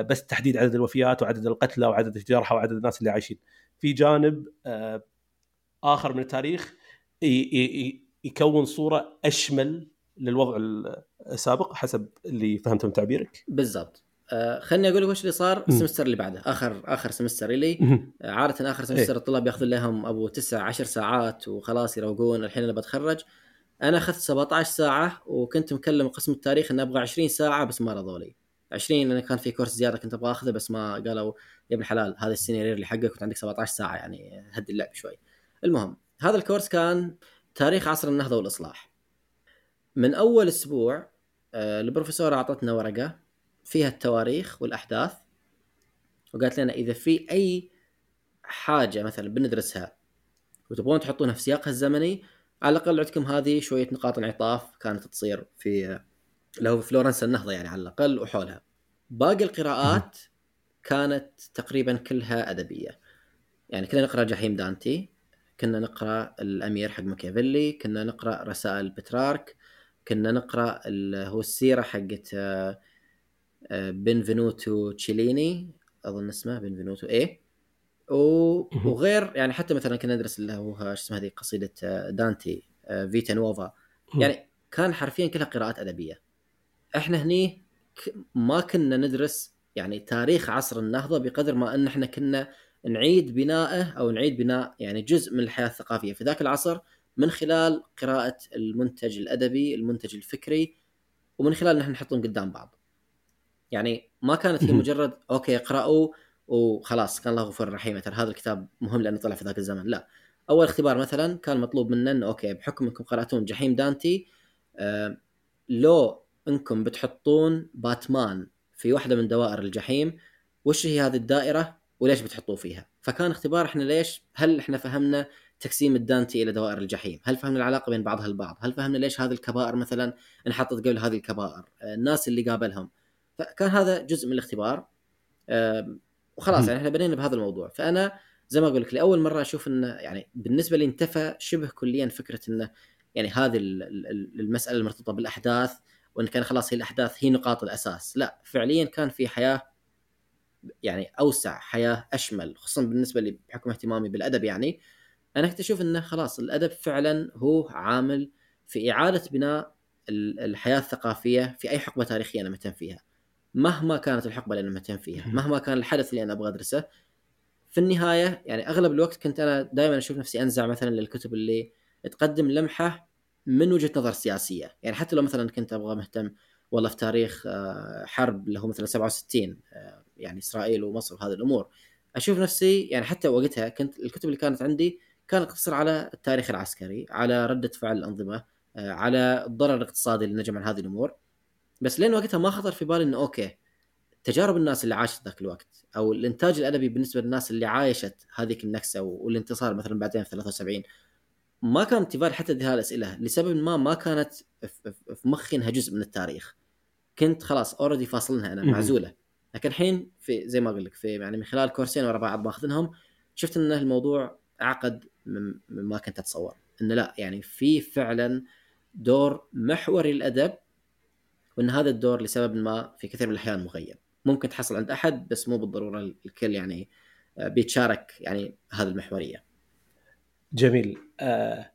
بس تحديد عدد الوفيات وعدد القتلى وعدد الجرحى وعدد الناس اللي عايشين. في جانب آخر من التاريخ يكون صورة أشمل للوضع السابق حسب اللي فهمته من تعبيرك. بالضبط. آه خليني أقول لك وش اللي صار السمستر اللي بعده. آخر آخر سمستر لي. آه عادة آخر سمستر إيه؟ الطلاب ياخذون لهم أبو تسع عشر ساعات وخلاص يروقون. الحين أنا بتخرج. أنا أخذت 17 ساعة وكنت مكلم قسم التاريخ اني أبغى 20 ساعة بس ما رضوا لي. 20 لأن كان في كورس زيادة كنت أبغى أخذه بس ما قالوا يا ابن الحلال هذا السينيور اللي حقك وانت عندك 17 ساعة يعني هدي اللعب شوي. المهم هذا الكورس كان تاريخ عصر النهضة والإصلاح. من أول أسبوع آه، البروفيسور أعطتنا ورقة فيها التواريخ والأحداث وقالت لنا إذا في أي حاجة مثلا بندرسها وتبغون تحطونها في سياقها الزمني على الأقل عندكم هذه شوية نقاط انعطاف كانت تصير في هو فلورنس النهضة يعني على الأقل وحولها. باقي القراءات كانت تقريبا كلها أدبية. يعني كنا نقرأ جحيم دانتي كنا نقرأ الأمير حق ماكيافيلي كنا نقرأ رسائل بترارك كنا نقرأ هو السيرة حقت آه، آه، بنفينوتو تشيليني. أظن اسمه بنفينوتو إيه. وغير يعني حتى مثلا كنا ندرس اللي هو شو اسمه هذه قصيدة آه، دانتي Vita Nova. يعني كان حرفيا كلها قراءات أدبية. إحنا هني ما كنا ندرس يعني تاريخ عصر النهضة بقدر ما ان إحنا كنا نعيد بنائه أو نعيد بناء يعني جزء من الحياة الثقافية في ذاك العصر من خلال قراءة المنتج الأدبي، المنتج الفكري ومن خلال نحن نحطهم قدام بعض. يعني ما كانت هي مجرد okay اقرأوا وخلاص كان الله غفور رحيم ترى هذا الكتاب مهم لأنه طلع في ذاك الزمن، لا. أول اختبار مثلا كان مطلوب منا إنه okay بحكم إنكم قرأتون جحيم دانتي آه لو انكم بتحطون باتمان في واحدة من دوائر الجحيم وش هي هذه الدائرة وليش بتحطوه فيها؟ فكان اختبار إحنا ليش هل إحنا فهمنا تقسيم الدانتي إلى دوائر الجحيم؟ هل فهمنا العلاقة بين بعضها البعض؟ هل فهمنا ليش هذه الكبائر مثلا انحطت قبل هذه الكبائر؟ الناس اللي قابلهم. فكان هذا جزء من الاختبار. وخلاص يعني إحنا بدينا بهذا الموضوع. فأنا زي ما أقول لك لأول مرة أشوف إنه يعني بالنسبة لي انتفى شبه كليا فكرة إنه يعني هذه المسألة المرتبطة بالأحداث. وإن كان خلاص هي الأحداث هي نقاط الأساس. لا فعليا كان في حياة يعني أوسع حياة أشمل خصوصا بالنسبة لي بحكم اهتمامي بالأدب يعني. أنا كنت أشوف إنه خلاص الأدب فعلا هو عامل في إعادة بناء الحياة الثقافية في أي حقبة تاريخية أنا مهتم فيها. مهما كانت الحقبة اللي أنا مهتم فيها مهما كان الحدث اللي أنا أبغى أدرسه. في النهاية يعني أغلب الوقت كنت أنا دائما أشوف نفسي أنزع مثلا للكتب اللي تقدم لمحة من وجهة نظر سياسية؟ يعني حتى لو مثلا كنت أبغى مهتم والله في تاريخ آه، حرب اللي هو مثلا 67 يعني إسرائيل ومصر وهذه الأمور أشوف نفسي يعني حتى وقتها كنت الكتب اللي كانت عندي كانت تقتصر على التاريخ العسكري على ردة فعل الأنظمة آه، على الضرر الاقتصادي اللي نجم عن هذه الأمور. بس لين وقتها ما خطر في بالي إنه okay تجارب الناس اللي عاشت ذاك الوقت أو الإنتاج الأدبي بالنسبة للناس اللي عايشت هذيك النكسة والانتصار مثلا بعدين في 73 ما كانت ببالي حتى هذه الأسئلة لسبب ما ما كانت في مخي إنها جزء من التاريخ. كنت خلاص already فاصلنها أنا معزوله لكن الحين في زي ما أقول لك في يعني من خلال كورسين ورا بعض ماخذنهم شفت إن الموضوع اعقد مما كنت أتصور. انه لا يعني في فعلا دور محوري للأدب وإن هذا الدور لسبب ما في كثير من الأحيان مغيب. ممكن تحصل عند أحد بس مو بالضرورة الكل يعني آه، بيتشارك يعني هذه المحورية. جميل. آه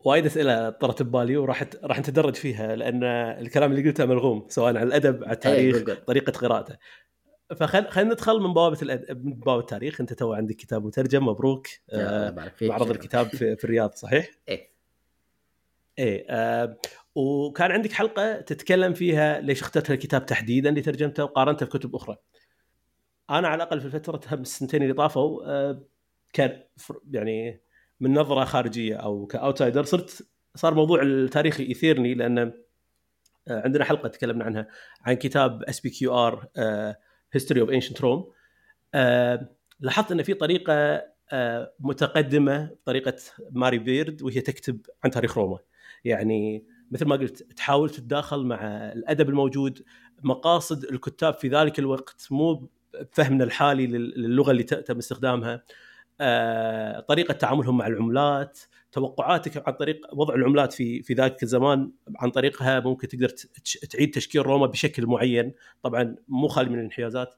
وايد أسئلة طرت ببالي وراح راح نتدرج فيها لأن الكلام اللي قلته ملغوم سواء على الأدب على التاريخ قل- قل. طريقة قراءته. فخل خلينا ندخل من بوابه الأد... من بوابه التاريخ. أنت تو عندك كتاب مترجم مبروك. آه معرض الكتاب في, في الرياض صحيح؟ إيه. إيه آه وكان عندك حلقة تتكلم فيها ليش اخترت الكتاب تحديدا اللي ترجمته وقارنته بكتب أخرى. أنا على الأقل في الفترة هم السنتين اللي طافوا آه كان يعني من نظرة خارجية أو ك outsider صرت صار موضوع التاريخ يثيرني لأن آه، عندنا حلقة تكلمنا عنها عن كتاب SPQR history of ancient Rome لاحظت أن في طريقة آه، متقدمة طريقه ماري بيرد وهي تكتب عن تاريخ روما. يعني مثل ما قلت تحاول تتداخل مع الأدب الموجود مقاصد الكتاب في ذلك الوقت مو بفهمنا الحالي لل- للغة اللي تم استخدامها. طريقة تعاملهم مع العملات توقعاتك عن طريق وضع العملات في في ذاك الزمان عن طريقها ممكن تقدر تعيد تشكيل روما بشكل معين طبعا مو خالي من الانحيازات.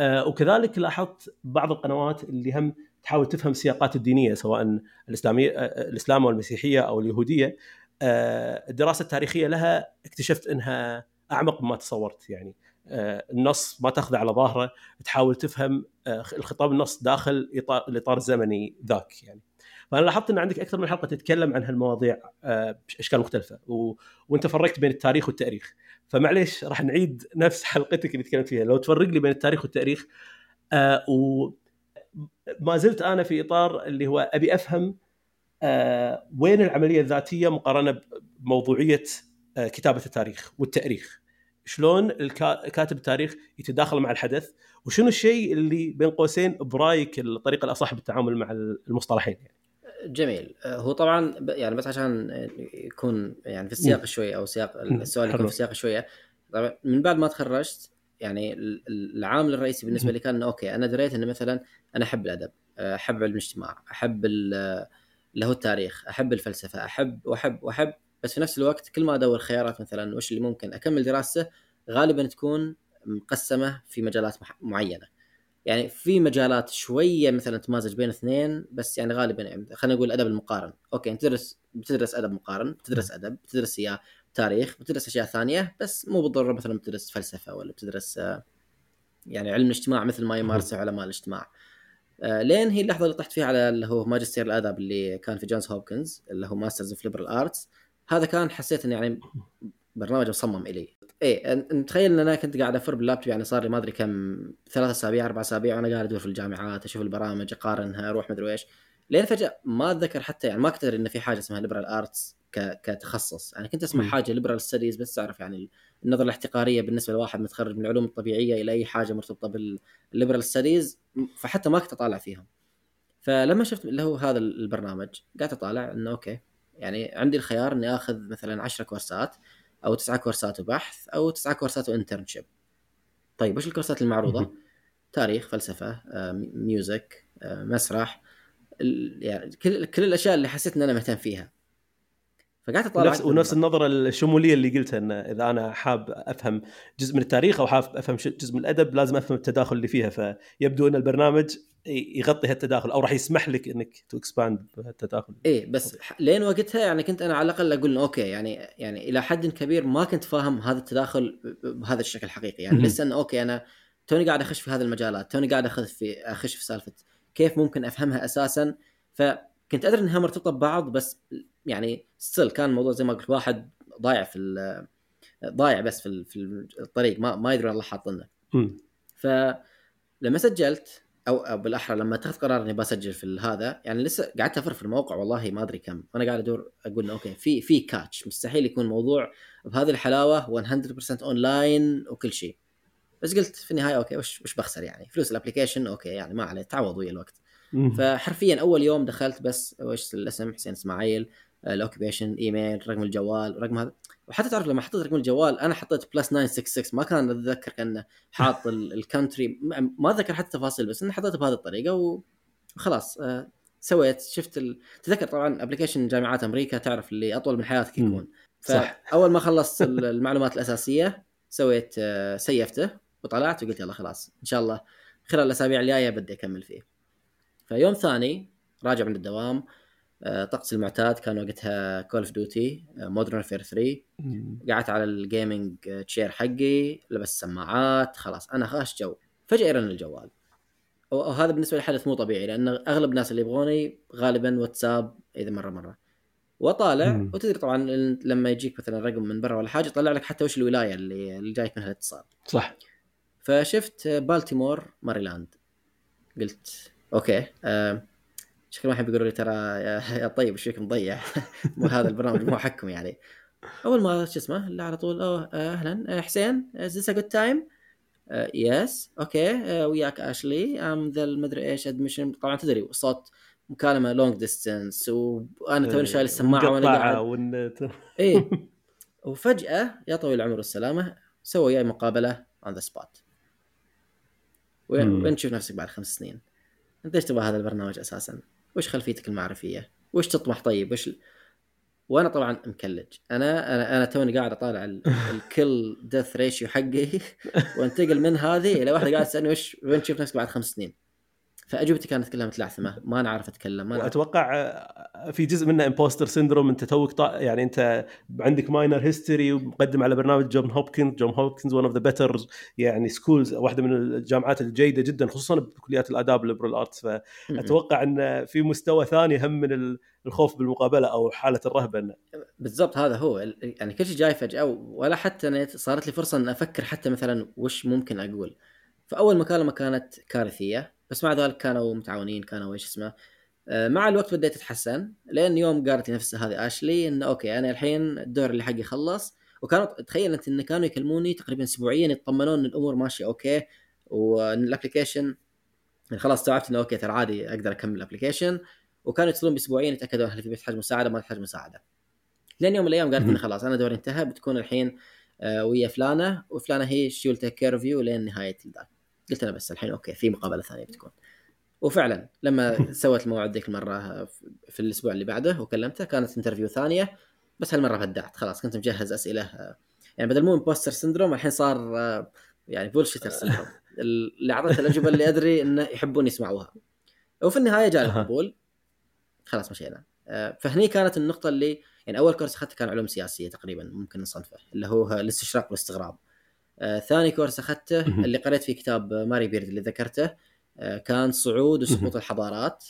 آه، وكذلك لاحظت بعض القنوات اللي هم تحاول تفهم السياقات الدينية سواء الاسلاميه آه، الإسلام أو المسيحيه أو اليهودية. آه، الدراسة التاريخية لها اكتشفت إنها أعمق مما تصورت يعني. آه، النص ما تاخذه على ظاهره تحاول تفهم آه، الخطاب النص داخل اطار الإطار الزمني ذاك يعني. فأنا لاحظت إن عندك أكثر من حلقة تتكلم عن هالمواضيع آه، باشكال مختلفة و... وأنت فرقت بين التاريخ والتاريخ. فمعليش راح نعيد نفس حلقتك اللي تكلمت فيها. لو تفرق لي بين التاريخ والتاريخ آه و ما زلت أنا في إطار اللي هو أبي أفهم آه وين العملية الذاتية مقارنة بموضوعية آه كتابة التاريخ والتاريخ. شلون كاتب التاريخ يتداخل مع الحدث وشنو الشيء اللي بين قوسين برايك الطريقة الأصح بالتعامل مع المصطلحين يعني. جميل آه، هو طبعا يعني بس عشان يكون يعني في السياق مم. شوية أو سياق. السؤال يكون. في السياق شوية طبعا من بعد ما تخرجت يعني ال- ال- العامل الرئيسي بالنسبة. لي كان أوكي أنا دريت إنه مثلا أنا أحب الأدب آه، أحب علم الاجتماع أحب ال- اللي هو التاريخ أحب الفلسفة أحب وأحب وأحب بس في نفس الوقت كل ما أدور خيارات مثلا وش اللي ممكن أكمل دراسته غالبا تكون مقسمة في مجالات معينة. يعني في مجالات شوية مثلا تمازج بين اثنين بس يعني غالبا يعني خلينا نقول الادب المقارن أوكي أنت تدرس بتدرس أدب مقارن بتدرس أدب بتدرس يا تاريخ بتدرس أشياء ثانية بس مو بالضرورة مثلا بتدرس فلسفة ولا بتدرس آه، يعني علم الاجتماع مثل ما يمارسه علماء الاجتماع. آه، لين هي اللحظة اللي طحت فيها على اللي هو ماجستير الاداب اللي كان في جونز هوبكنز اللي هو Masters of Liberal Arts هذا كان حسيت إنه يعني برنامج مصمم إلي إيه أن- نتخيل إن أنا كنت قاعد أفر باللابتوب يعني صار لي ما أدري كم ثلاث أسابيع أربع أسابيع وأنا قاعد أدور في الجامعات أشوف البرامج أقارنها أروح مدري إيش لين فجأة ما أتذكر حتى يعني ما كنت أدري إن في حاجة اسمها liberal arts. كتخصص يعني كنت أسمع. حاجة liberal studies بس تعرف يعني النظرة الاحتقارية بالنسبة لواحد متخرج من العلوم الطبيعية إلى أي حاجة مرتبطة بال liberal studies فحتى ما كنت أطالع فيهم فلما شفت اللي هو هذا البرنامج قعدت أطالع إنه أوكي يعني عندي الخيار إني آخذ مثلا 10 كورسات أو تسعة كورسات وبحث أو تسعة كورسات و internship طيب وش الكورسات المعروضة. تاريخ فلسفة آه، music آه، مسرح ال- يعني كل كل الأشياء اللي حسيت إن أنا مهتم فيها. فقعدت أطالع ونفس ونفس النظرة الشمولية اللي قلتها إن إذا أنا حاب أفهم جزء من التاريخ أو حاب أفهم جزء من الأدب لازم أفهم التداخل اللي فيها. فيبدو إن البرنامج يغطي هالتداخل أو راح يسمح لك إنك to expand بهالتداخل إيه بس لين وقتها يعني كنت أنا على الأقل أقول okay يعني يعني إلى حد كبير ما كنت فاهم هذا التداخل بهذا الشكل الحقيقي يعني. لسه إنه okay أنا توني قاعد أخش في هذه المجالات توني قاعد أخذ في أخش في سالفة كيف ممكن أفهمها أساسا. فكنت أدري إنها مرتبطة ببعض بس يعني still كان الموضوع زي ما قلت واحد ضايع في ضايع بس في ال- في الطريق ما ما يدري الله حاط لنا مم. فلما سجلت أو بالأحرى لما اتخذت قرار إني بسجل في هذا يعني لسه قعدت أفر في الموقع والله ما أدري كم. وأنا قاعد أدور أقول okay في في catch مستحيل يكون موضوع بهذه الحلاوة 100% اونلاين وكل شيء. بس قلت في النهاية okay وش وش بخسر يعني؟ فلوس ال application okay يعني ما عليه تعوض ويا الوقت. فحرفيا أول يوم دخلت بس وش الاسم؟ حسين إسماعيل. ال occupation إيميل رقم الجوال رقم هذا. وحتى تعرف لما حطيت رقم الجوال أنا حطيت plus 966 ما كان أتذكر كأنه حاط ال- ال country ما أتذكر حتى تفاصيل بس اني حطيته بهذه الطريقة وخلاص آه، سويت شفت ال... تذكر طبعا application جامعات أمريكا تعرف اللي أطول من حياتك. يكون. صح. فأول ما خلصت ال- المعلومات الأساسية سويت آه، سيفته وطلعت وقلت يلا خلاص إن شاء الله خلال الأسابيع الجاية بدي أكمل فيه. فيوم ثاني راجع من الدوام آه، طقس المعتاد كان وقتها Call of Duty Modern Warfare 3 قعدت على ال gaming chair حقي لبست سماعات خلاص أنا خاش جو. فجأة يرن الجوال. وهذا بالنسبة لي حدث مو طبيعي لأن أغلب الناس اللي يبغوني غالبا واتساب إذا مرة مرة. واطالع. وتدري طبعا لما يجيك مثلا رقم من برا ولا حاجة يطلع لك حتى وش الولاية اللي, اللي جايك منها الاتصال. صح. فشفت بالتيمور ماريلاند قلت okay آه شكل ما يحب يقولوا لي ترى يا, طيب إيش فيك مضيع؟ مو هذا البرنامج مو حقكم يعني. أول ما شو اسمه لا على طول أوه آه، أهلا. آه، حسين is this a good time yes okay وياك أشلي. I'm the المدري إيش admission طبعا تدري صوت مكالمة long distance وأنا توني شايل السماعة وأنا قاعد. والنت إيه. وفجأة يا طويل العمر والسلامة سوى وياي مقابلة on the spot. وين تشوف نفسك بعد خمس سنين؟ أنت إيش تبغى هذا البرنامج أساسا؟ وش خلفيتك المعرفية؟ وش تطمح طيب؟ وش ال... وأنا طبعا مكلج أنا أنا أنا توني قاعد أطالع ال- ال kill death ratio حقي وأنتقل من هذه إلى واحدة قاعدة تسألني وش وين تشوف نفسك بعد خمس سنين؟ فأجوبتي كانت كلها متلعثمة. ما أنا عارف أتكلم ما أنا عارف وأتوقع آه، في جزء منه impostor syndrome أنت توك طا... يعني أنت عندك minor history ومقدم على برنامج جون هوبكنز. جون هوبكنز one of the better يعني schools واحدة من الجامعات الجيدة جدا خصوصا بكليات الآداب وال liberal arts فأتوقع أن في مستوى ثاني هم من ال- الخوف بالمقابلة أو حالة الرهبة. انه بالضبط هذا هو. يعني كل شيء جاي فجأة ولا حتى أنا صارت لي فرصة أن أفكر حتى مثلا وش ممكن أقول. فأول مكالمة كانت كارثية. بس مع ذلك كانوا متعاونين كانوا إيش اسمه آه، مع الوقت بديت اتحسن لأن يوم قالت لي نفسها هذه أشلي انه okay أنا الحين الدور اللي حقي خلص وكانوا تخيل أنت إن كانوا يكلموني تقريبا اسبوعيا يطمنون إن الأمور ماشية okay وإن ال application خلاص استوعبت إنه okay ترى عادي أقدر أكمل ال application وكانوا يتصلون باسبوعيا يتأكدون هل في بتحتاج مساعدة ما تحتاج مساعدة لين يوم من الأيام قالت لي. خلاص أنا دوري انتهى بتكون الحين آه، ويا فلانة وفلانة هي she take care of you لين نهاية ذاك قلت أنا بس الحين okay في مقابلة ثانية بتكون. وفعلا لما سوت الموعد ذيك المرة في الأسبوع اللي بعده وكلمته كانت interview ثانية بس هالمرة بدعت خلاص كنت مجهز أسئلة آه، يعني بدل مو impostor syndrome الحين صار آه، يعني bullshitter syndrome اللي اعطيته الأجوبة اللي أدري إنه يحبون يسمعوها. وفي النهاية جاء. القبول. خلاص مشينا. آه، فهني كانت النقطة اللي يعني أول course أخذته كان علوم سياسية تقريبا ممكن نصنفه اللي هو الاستشراق والاستغراب. آه، ثاني course أخذته. اللي قريت فيه كتاب ماري بيرد اللي ذكرته آه، كان صعود. وسقوط الحضارات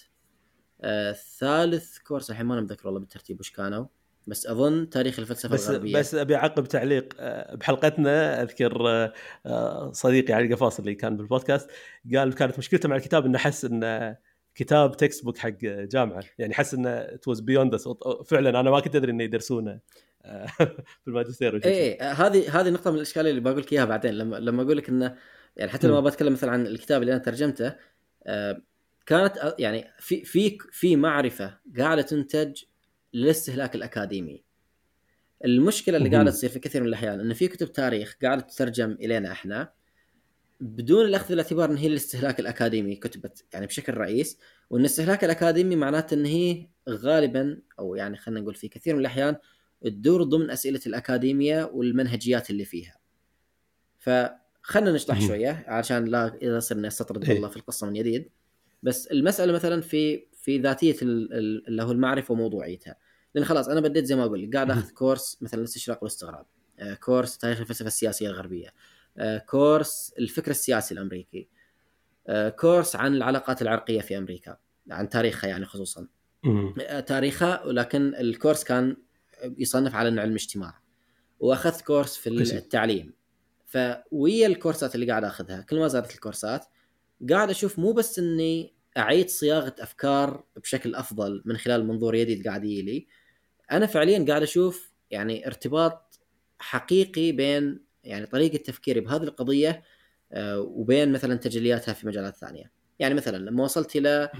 آه، ثالث course الحين ما أنا متذكر والله بالترتيب وش كانوا بس أظن تاريخ الفلسفة بس الغربية بس أبي أعقب تعليق آه، بحلقتنا أذكر آه، صديقي علي قفاص اللي كان بالبودكاست قال كانت مشكلته مع الكتاب إنه حس إنه كتاب textbook حق جامعة يعني حس إنه it was beyond فعلا أنا ما كنت أدري إنه يدرسونه في الماجستير وشي. إيه آه، هذه هذه نقطة من الاشكاليه اللي بقول لك إياها بعدين لما لما أقول لك إنه يعني حتى لما. بتكلم مثلا عن الكتاب اللي أنا ترجمته آه، كانت آه، يعني في في في معرفة قاعدة تنتج للاستهلاك الأكاديمي المشكلة اللي. قاعدة تصير في كثير من الأحيان ان في كتب تاريخ قاعدة تترجم إلينا إحنا بدون الأخذ بالاعتبار إن هي الاستهلاك الأكاديمي كتبت يعني بشكل رئيس وإن الاستهلاك الأكاديمي معناته إن هي غالبا أو يعني خلينا نقول في كثير من الأحيان تدور ضمن أسئلة الأكاديمية والمنهجيات اللي فيها. فخلنا نشطح. شوية عشان لا إذا صرنا استطرد إيه. والله في القصة من جديد. بس المسألة مثلا في في ذاتية ال- ال- اللي هو المعرفة وموضوعيتها. لأن خلاص أنا بديت زي ما أقول قاعد آخذ كورس مثلا الاستشراق والاستغراب. آه، كورس تاريخ الفلسفة السياسية الغربية. آه، كورس الفكر السياسي الأمريكي. آه، كورس عن العلاقات العرقية في أمريكا. عن تاريخها يعني خصوصا. تاريخها ولكن الكورس كان يصنف على إنه علم اجتماع. وأخذت كورس في. التعليم. فويا الكورسات اللي قاعد أخذها كل ما زادت الكورسات قاعد أشوف مو بس إني أعيد صياغة أفكار بشكل أفضل من خلال منظور جديد قاعد يجي أنا فعليا قاعد أشوف يعني ارتباط حقيقي بين يعني طريقة تفكيري بهذه القضية آه، وبين مثلا تجلياتها في مجالات ثانية. يعني مثلا لما وصلت إلى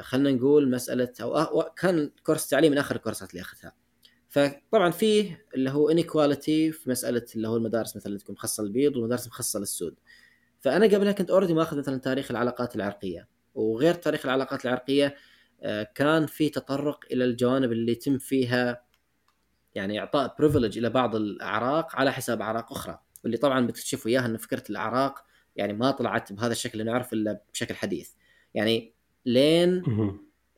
خلينا نقول مسألة أو كان course تعليم من آخر الكورسات اللي أخذتها. فطبعا فيه اللي هو inequality في مسألة اللي هو المدارس مثلا تكون مخصصة للبيض والمدارس مخصصة للسود. فأنا قبلها كنت already ماخذ مثلا تاريخ العلاقات العرقية. وغير تاريخ العلاقات العرقية آه، كان في تطرق إلى الجوانب اللي يتم فيها يعني إعطاء privilege إلى بعض الأعراق على حساب أعراق أخرى. واللي طبعا بتكتشفوا اياها ان فكرة الأعراق يعني ما طلعت بهذا الشكل اللي نعرف إلا بشكل حديث. يعني لين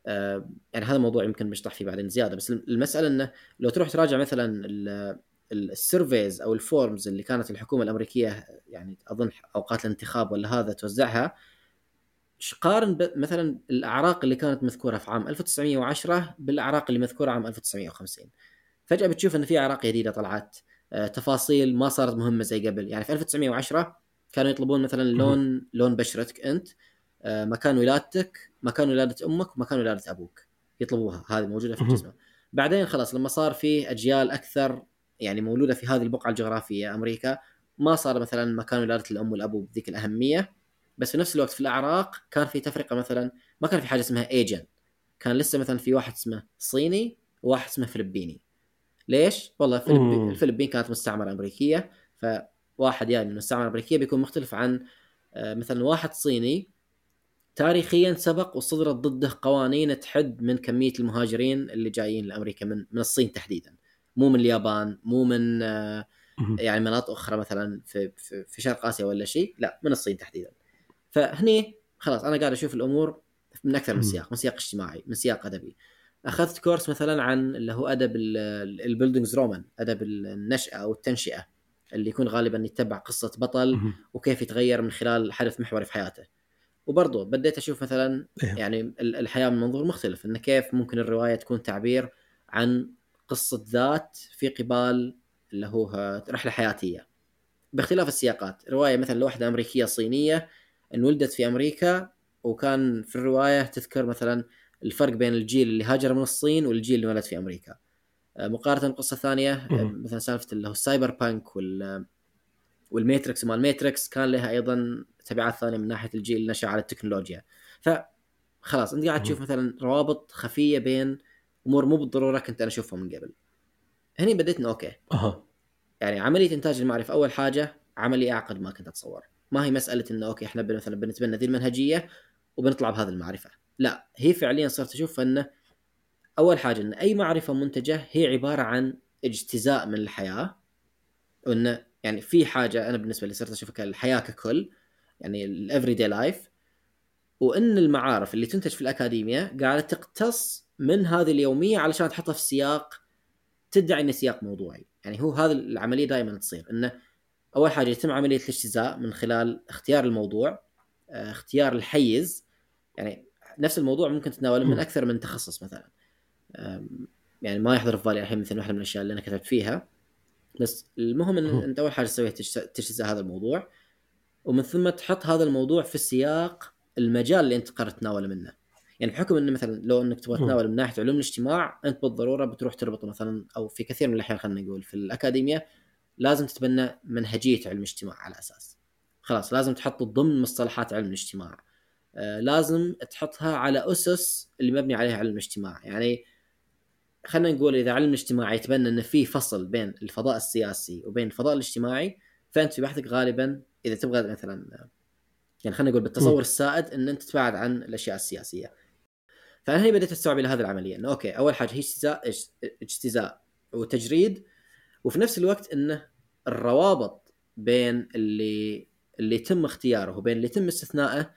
يعني هذا الموضوع يمكن بشرح فيه بعدين زيادة بس المسألة إنه لو تروح تراجع مثلا ال surveys أو ال forms اللي كانت الحكومة الأمريكية يعني أظن أوقات الانتخاب ولا هذا توزعها قارن مثلا الأعراق اللي كانت مذكورة في عام 1910 بالأعراق اللي مذكورة عام 1950 فجأة بتشوف إن في أعراق جديدة طلعت آه، تفاصيل ما صارت مهمة زي قبل. يعني في 1910 كانوا يطلبون مثلا لون لون بشرتك أنت. آه، مكان ولادتك مكان ولادة أمك ومكان ولادة أبوك. يطلبوها. هذه موجودة في الجزمه بعدين خلاص لما صار في أجيال أكثر يعني مولودة في هذه البقعة الجغرافية أمريكا ما صار مثلا مكان ولادة الأم والأبو بذيك الأهمية. بس في نفس الوقت في الأعراق كان في تفرقة مثلا ما كان في حاجة اسمها ايجن كان لسه مثلا في واحد اسمه صيني وواحد اسمه فلبيني. ليش؟ والله الفلبين, الفلبين كانت مستعمرة أمريكية. فواحد يعني من المستعمره الامريكيه بيكون مختلف عن آه، مثلا واحد صيني تاريخيا سبق وصدرت ضده قوانين تحد من كمية المهاجرين اللي جايين لأمريكا من من الصين تحديدا. مو من اليابان مو من آه، يعني مناطق أخرى مثلا في في, في شرق آسيا ولا شيء لا من الصين تحديدا. فهني خلاص أنا قاعد أشوف الأمور من أكثر من سياق من سياق اجتماعي من سياق أدبي. أخذت course مثلا عن اللي هو أدب ال Bildungsroman أدب النشأة أو التنشئة اللي يكون غالبا يتبع قصة بطل وكيف يتغير من خلال حدث محوري في حياته. وبرضه بديت أشوف مثلا إيه. يعني الحياة من منظور مختلف انه كيف ممكن الرواية تكون تعبير عن قصة ذات في قبال اللي هو رحلة حياتية. باختلاف السياقات رواية مثلا لوحدة أمريكية صينية انولدت في أمريكا وكان في الرواية تذكر مثلا الفرق بين الجيل اللي هاجر من الصين والجيل اللي ولد في أمريكا. آه، مقارنة بقصة ثانية آه، مثلا سالفة اللي هو ال cyberpunk وال وال Matrix وما ال Matrix كان لها أيضا تبعات ثانية من ناحية الجيل اللي نشأ على التكنولوجيا. ف خلاص أنت قاعد تشوف مثلا روابط خفية بين أمور مو بالضرورة كنت أنا أشوفها من قبل. هني بديت إنه okay. أها. يعني عملية إنتاج المعرفة أول حاجة عملية أعقد ما كنت أتصور. ما هي مسألة إنه okay إحنا مثلا بنتبنى ذي المنهجيه وبنطلع بهذه المعرفة. لا هي فعليا صرت أشوف إنه أول حاجة إن أي معرفة منتجة هي عبارة عن اجتزاء من الحياة. وإنه يعني في حاجة أنا بالنسبة لي صرت أشوفها كالحياة ككل. يعني ال everyday life وإن المعارف اللي تنتج في الأكاديمية قاعدة تقتص من هذه اليومية علشان تحطها في سياق تدعي إنه سياق موضوعي. يعني هو هذه العملية دائما تصير إنه أول حاجة يتم عملية الاجتزاء من خلال اختيار الموضوع آه، اختيار الحيز. يعني نفس الموضوع ممكن تتناوله من أكثر من تخصص مثلا. يعني ما يحضر في بالي الحين مثلا واحدة من الأشياء اللي أنا كتبت فيها. بس المهم إن أنت أول حاجة تسويها تجتزء هذا الموضوع. ومن ثم تحط هذا الموضوع في السياق المجال اللي انت قررت تتناوله منه. يعني بحكم إنه مثلا لو إنك تبغى تتناول من ناحية علوم الاجتماع أنت بالضرورة بتروح تربطه مثلا أو في كثير من الأحيان خلينا نقول في الأكاديمية لازم تتبنى منهجية علم الاجتماع على أساس. خلاص لازم تحطه ضمن مصطلحات علم الاجتماع. آه لازم تحطها على أسس اللي مبني عليها علم الاجتماع. يعني خلينا نقول إذا علم الاجتماع يتبنى ان في فصل بين الفضاء السياسي وبين الفضاء الاجتماعي فانت في بحثك غالبا إذا تبغى مثلا يعني خلينا نقول بالتصور السائد إن أنت تبعد عن الأشياء السياسية. فأنا هنا بديت أستوعب إلى هذه العملية إنه أوكي أول حاجة هي اجتزاء اجتزاء وتجريد وفي نفس الوقت انه الروابط بين اللي اللي يتم اختياره وبين اللي يتم استثنائه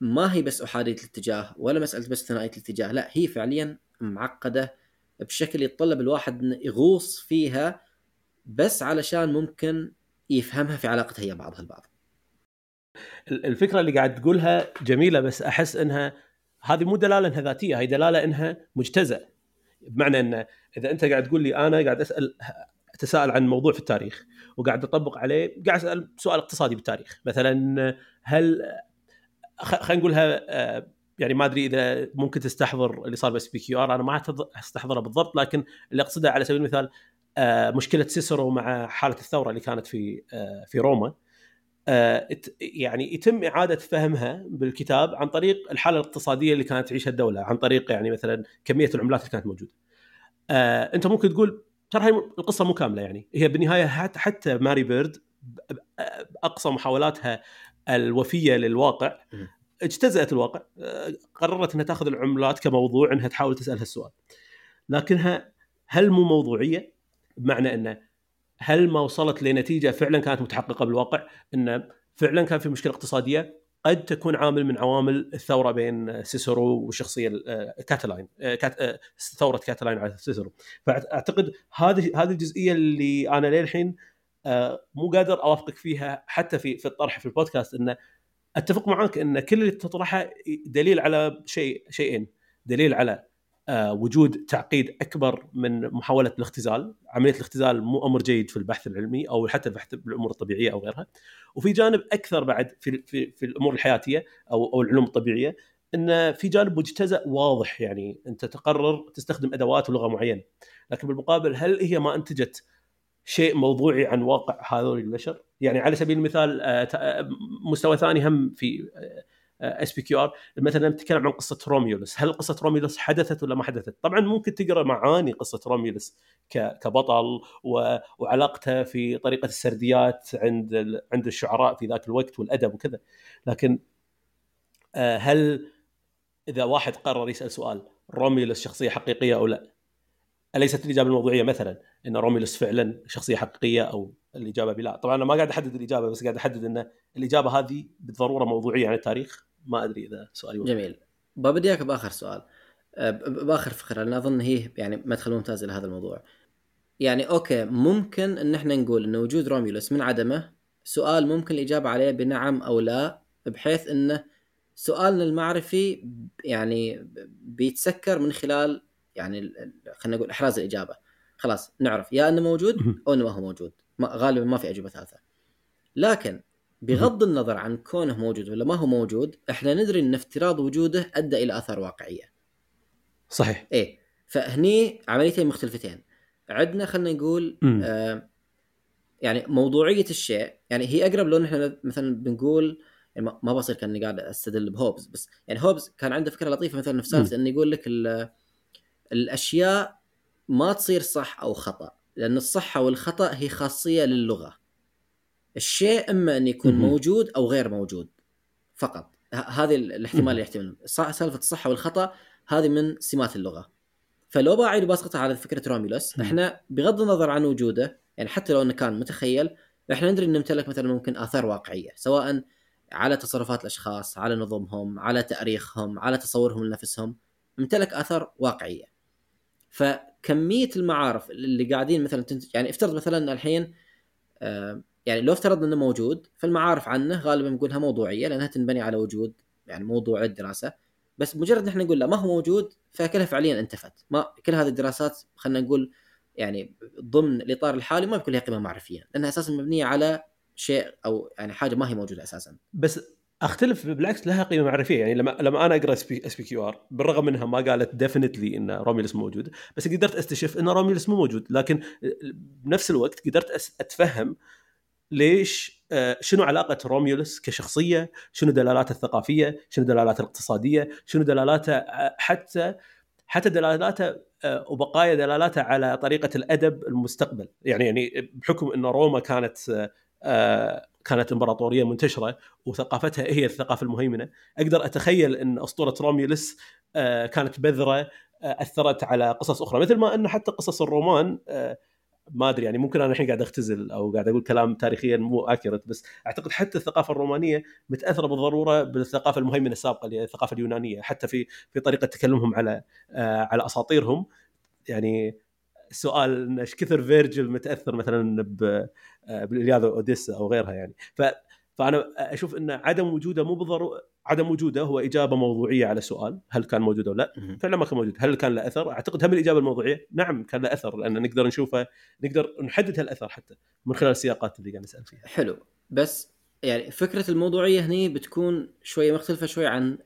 ما هي بس أحادية الاتجاه ولا مسألة بس ثنائية الاتجاه لا هي فعليا معقدة بشكل يتطلب الواحد إنه يغوص فيها بس علشان ممكن يفهمها في علاقتها هي بعضها البعض. الفكرة اللي قاعد تقولها جميلة بس أحس إنها هذه مو دلالة إنها ذاتية هي دلالة إنها مجتزأ بمعنى انه إذا أنت قاعد تقول لي أنا قاعد أسأل أتساءل عن موضوع في التاريخ وقاعد أطبق عليه قاعد أسأل سؤال اقتصادي بالتاريخ مثلا هل خلينا نقولها آه، يعني ما أدري إذا ممكن تستحضر اللي صار بـ SPQR. أنا ما استحضره بالضبط لكن اللي أقصده على سبيل المثال آه، مشكلة سيسرو مع حالة الثورة اللي كانت في آه، في روما. آه، يعني يتم إعادة فهمها بالكتاب عن طريق الحالة الاقتصادية اللي كانت تعيشها الدولة عن طريق يعني مثلا كمية العملات اللي كانت موجودة. أنت ممكن تقول ترى هاي القصة مو كاملة يعني. هي بالنهاية حتى ماري بيرد أقصى محاولاتها الوفية للواقع. اجتزأت الواقع. قررت إنها تاخذ العملات كموضوع إنها تحاول تسأل هالسؤال. لكنها هل مو موضوعية؟ بمعنى انه هل ما وصلت لنتيجة فعلا كانت متحققة بالواقع؟ انه فعلا كان في مشكلة اقتصادية قد تكون عامل من عوامل الثورة بين سيسرو والشخصيه كاتلاين كا ثورة كاتلاين على سيسرو. فأعتقد هذه هذه الجزئية اللي أنا للحين مو قادر أوافقك فيها حتى في في الطرح في البودكاست انه أتفق معاك إن كل اللي تطرحه دليل على شيء شيئين دليل على آه، وجود تعقيد أكبر من محاولة الاختزال، عملية الاختزال مو أمر جيد في البحث العلمي أو حتى البحث بالامور الطبيعية أو غيرها. وفي جانب أكثر بعد في في, في الأمور الحياتية أو أو العلوم الطبيعية إن في جانب مجتزأ واضح يعني أنت تقرر تستخدم أدوات ولغة معينة. لكن بالمقابل هل هي ما أنتجت شيء موضوعي عن واقع هذول البشر؟ يعني على سبيل المثال آه، آه، مستوى ثاني هم في SPQR مثلا نتكلم عن قصة روميولس. هل قصة روميولس حدثت ولا ما حدثت؟ طبعا ممكن تقرأ معاني قصة روميولس كبطل وعلاقته في طريقة السرديات عند عند الشعراء في ذاك الوقت والأدب وكذا. لكن آه، هل إذا واحد قرر يسأل سؤال روميولس شخصية حقيقية أو لا؟ أليست الإجابة الموضوعية مثلا إن روميولس فعلا شخصية حقيقية أو الإجابة بلا؟ طبعا أنا ما قاعد أحدد الإجابة بس قاعد أحدد إن الإجابة هذه بالضرورة موضوعية عن التاريخ. ما أدري إذا سؤالي وقت. جميل. ببدي اياك بآخر سؤال. أه، بآخر فقرة لأن أظن هي يعني مدخل ممتاز لهذا الموضوع. يعني okay ممكن إن إحنا نقول إن وجود روميولوس من عدمه سؤال ممكن الإجابة عليه بنعم أو لا بحيث انه سؤالنا المعرفي يعني بيتسكر من خلال يعني خلينا نقول إحراز الإجابة. خلاص نعرف يا إنه موجود أو إنه ما هو موجود. ما غالبا ما في أجوبة ثالثة. لكن بغض النظر عن كونه موجود ولا ما هو موجود إحنا ندري إن افتراض وجوده أدى إلى آثار واقعية. صحيح. إيه. فهني عمليتين مختلفتين. عندنا خلينا نقول آه يعني موضوعية الشيء. يعني هي أقرب لو إحنا مثلا بنقول يعني ما بصير كأني قاعد أستدل بهوبز بس يعني هوبز كان عنده فكرة لطيفة مثلا في سالفة إنه يقول لك الأشياء ما تصير صح أو خطأ لأن الصحه والخطا هي خاصية للغة. الشيء إما أن يكون موجود أو غير موجود فقط. هذه الاحتمال اللي يحتمل. سالفة الصحه والخطا هذه من سمات اللغة. فلو بعيد وبسقطها على فكرة روميلوس إحنا بغض النظر عن وجوده يعني حتى لو إنه كان متخيل إحنا ندري انه نمتلك مثلا ممكن آثار واقعية سواء على تصرفات الأشخاص على نظمهم على تأريخهم على تصورهم لنفسهم امتلك آثار واقعية. فكمية المعارف اللي قاعدين مثلا تنتج يعني افترض مثلا الحين آه يعني لو افترضنا إنه موجود فالمعارف عنه غالبا نقولها موضوعية لأنها تنبني على وجود يعني موضوع الدراسة. بس مجرد نحن نقول لا ما هو موجود فكلها فعليا انتفت. ما كل هذه الدراسات خلينا نقول يعني ضمن الإطار الحالي ما بيكون لها قيمة معرفية لأنها أساسا مبنية على شيء أو يعني حاجة ما هي موجودة أساسا. بس أختلف بالعكس لها قيمة معرفية يعني لما لما أنا أقرأ SPQR بالرغم منها ما قالت definitely إن روميولس موجود بس قدرت أستشف إن روميولس مو موجود لكن بنفس الوقت قدرت أتفهم ليش آه، شنو علاقة روميولس كشخصية؟ شنو دلالاته الثقافية؟ شنو دلالاته الاقتصادية؟ شنو دلالاته آه، حتى حتى دلالاته آه، وبقايا دلالاته على طريقة الأدب المستقبل، يعني يعني بحكم إن روما كانت كانت إمبراطورية منتشرة وثقافتها هي الثقافة المهيمنة، أقدر أتخيل إن أسطورة روميولس كانت بذرة أثرت على قصص أخرى، مثل ما إنه حتى قصص الرومان ما أدري يعني ممكن أنا الحين قاعد أختزل أو قاعد أقول كلام تاريخيا مو اكيرت بس أعتقد حتى الثقافة الرومانية متأثرة بالضرورة بالثقافة المهيمنة السابقة اللي هي الثقافة اليونانية حتى في في طريقة تكلمهم على آه على أساطيرهم. يعني سؤال إيش كثر فيرجل متأثر مثلا آه، بالالياذه اوديسا أو غيرها يعني ف فأنا أشوف إن عدم وجوده مو بالضروره عدم وجوده هو إجابة موضوعية على سؤال هل كان موجود أو لا؟ فعلا ما كان موجود، هل كان له أثر؟ أعتقد هم الإجابة الموضوعية نعم كان له أثر لأن نقدر نشوفه نقدر نحدد هالأثر حتى من خلال السياقات اللي قاعد نسأل فيها. حلو بس يعني فكرة الموضوعية هني بتكون شوية مختلفة شوي عن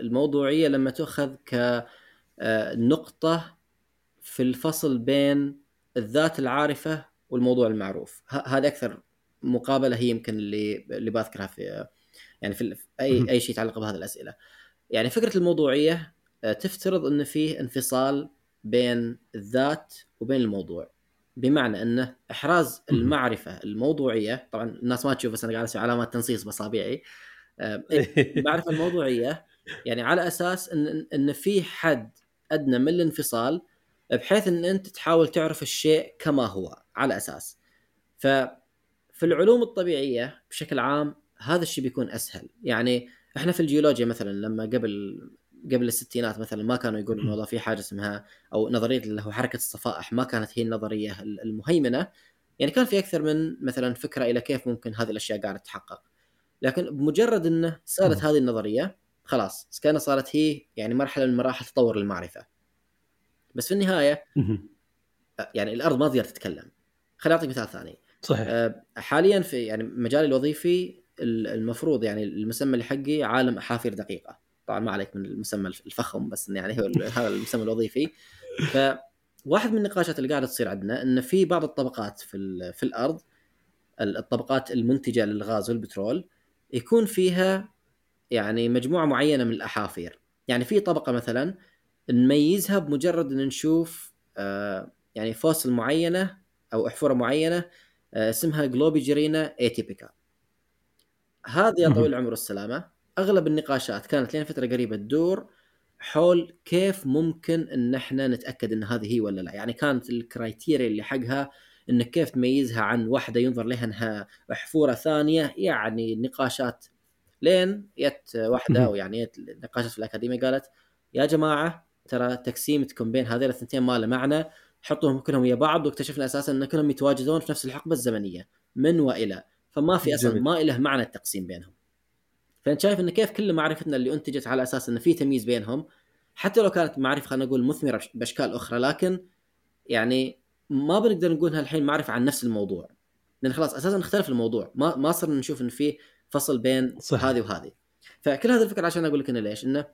الموضوعية لما تؤخذ كنقطه آه، في الفصل بين الذات العارفة والموضوع المعروف. هذا أكثر مقابلة هي يمكن اللي اللي بذكرها في يعني في أي أي شيء يتعلق بهذه الأسئلة. يعني فكرة الموضوعية آه، تفترض ان فيه انفصال بين الذات وبين الموضوع. بمعنى إنه إحراز المعرفة الموضوعية طبعا الناس ما تشوف بس أنا قاعد أسوي علامات تنصيص باصابعي آه، المعرفة الموضوعية يعني على أساس ان ان في حد أدنى من الانفصال بحيث إن أنت تحاول تعرف الشيء كما هو على أساس. ف في العلوم الطبيعية بشكل عام هذا الشيء بيكون أسهل. يعني إحنا في الجيولوجيا مثلا لما قبل قبل الستينات مثلا ما كانوا يقولون والله في حاجة اسمها أو نظرية اللي هو حركة الصفائح ما كانت هي النظرية المهيمنة. يعني كان في أكثر من مثلا فكرة إلى كيف ممكن هذه الأشياء قاعدة تتحقق. لكن بمجرد إنه صارت هذه النظرية خلاص كانت صارت هي يعني مرحلة من مراحل تطور المعرفة. بس في النهاية يعني الأرض ما تقدر تتكلم. خليني أعطيك مثال ثاني. صحيح. حاليا في يعني مجالي الوظيفي المفروض يعني المسمى اللي حقي عالم أحافير دقيقة. طبعا ما عليك من المسمى الفخم بس يعني هو هذا المسمى الوظيفي. فواحد من النقاشات اللي قاعدة تصير عندنا إن في بعض الطبقات في في الأرض الطبقات المنتجة للغاز والبترول يكون فيها يعني مجموعة معينة من الأحافير. يعني في طبقة مثلا نميزها بمجرد إن نشوف آه، يعني fossil معينة أو أحفورة معينة آه، اسمها Globigerina atypica هذه يا طويل العمر والسلامه أغلب النقاشات كانت لين فترة قريبة تدور حول كيف ممكن إن إحنا نتأكد إن هذه هي ولا لا. يعني كانت ال criteria اللي حقها إنك كيف تميزها عن واحدة ينظر لها إنها أحفورة ثانية يعني نقاشات لين جت واحدة أو يعني نقاشات في الأكاديمية قالت يا جماعة ترى تقسيمتكم بين هذين الثنتين ما له معنى حطوهم كلهم ويا بعض واكتشفنا أساسا إن كلهم يتواجدون في نفس الحقبة الزمنية من وإلى. فما في أصلا ما له معنى التقسيم بينهم. فأنت شايف إن كيف كل معرفتنا اللي أنتجت على أساس إن في تمييز بينهم؟ حتى لو كانت معرفة خلينا نقول مثمرة بأشكال أخرى لكن يعني ما بنقدر نقولها الحين معرفة عن نفس الموضوع. لأن خلاص أساسا اختلف الموضوع. ما ما صرنا نشوف إن في فصل بين صح. هذه وهذه. فكل هذه الفكرة عشان أقول لك انه ليش؟ إنه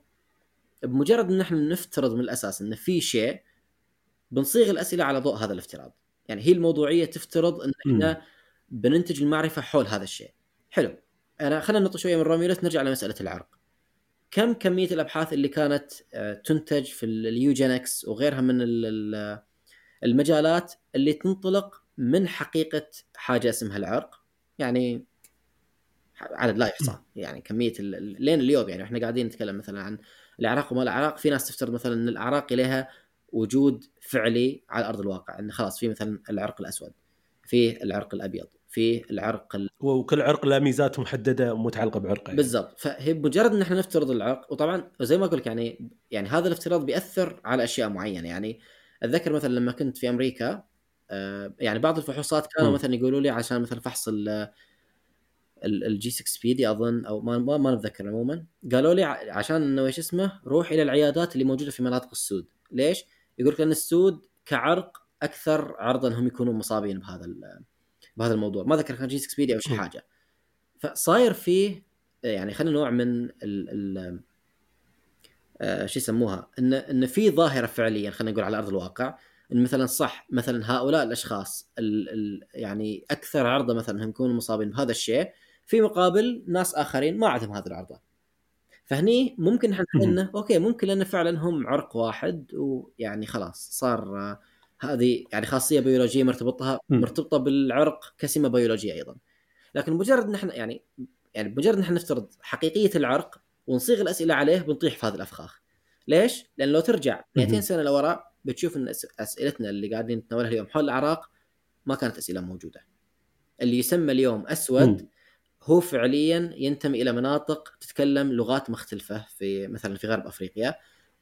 بمجرد إن إحنا نفترض من الأساس انه في شيء بنصيغ الأسئلة على ضوء هذا الافتراض. يعني هي الموضوعية تفترض إن إحنا بننتج المعرفة حول هذا الشيء. حلو. أنا خلينا نطلع شوية من روميولوس نرجع لمسألة العرق. كم كمية الأبحاث اللي كانت آه، تنتج في اليوجينكس وغيرها من المجالات اللي تنطلق من حقيقة حاجة اسمها العرق؟ يعني عدد لا يحصى. يعني كمية لين اليوم يعني إحنا قاعدين نتكلم مثلا عن الاعراق وما الاعراق في ناس تفترض مثلا إن الاعراق لها وجود فعلي على أرض الواقع انه خلاص في مثلا العرق الأسود في العرق الأبيض في العرق ال... وكل عرق له ميزات محددة متعلقه بعرقه يعني. بالضبط فهي بمجرد إن إحنا نفترض العرق وطبعا زي ما أقول لك يعني يعني هذا الافتراض بيأثر على أشياء معينة يعني أتذكر مثلا لما كنت في أمريكا آه، يعني بعض الفحوصات كانوا م. مثلا يقولوا لي عشان مثلا فحص ال G6PD أظن أو ما ما, ما نتذكر عموما. قالوا لي عشان إنه إيش اسمه روح إلى العيادات اللي موجودة في مناطق السود. ليش؟ يقول لك ان السود كعرق أكثر عرضا انهم يكونون مصابين بهذا بهذا الموضوع. ما ذكر كان G6PD أو شيء حاجة. فصاير فيه يعني خلينا نوع من ال ال آه شو يسموها؟ ان إن في ظاهرة فعليا خلينا نقول على أرض الواقع إن مثلا صح مثلا هؤلاء الأشخاص ال ال يعني أكثر عرضة مثلا انهم يكونوا مصابين بهذا الشيء في مقابل ناس آخرين ما عندهم هذه العرضة. فهني ممكن إحنا إنه أوكي ممكن لأن فعلا هم عرق واحد ويعني خلاص صار آه، هذه يعني خاصية بيولوجية مرتبطها مرتبطة بالعرق كسمة بيولوجية أيضا. لكن مجرد نحن يعني يعني بمجرد نحن نفترض حقيقية العرق ونصيغ الأسئلة عليه بنطيح في هذه الأفخاخ. ليش؟ لأن لو ترجع 200 سنة لوراء بتشوف إن أسئلتنا اللي قاعدين نتناولها اليوم حول الأعراق ما كانت أسئلة موجودة. اللي يسمى اليوم أسود هو فعليا ينتمي إلى مناطق تتكلم لغات مختلفة في مثلا في غرب أفريقيا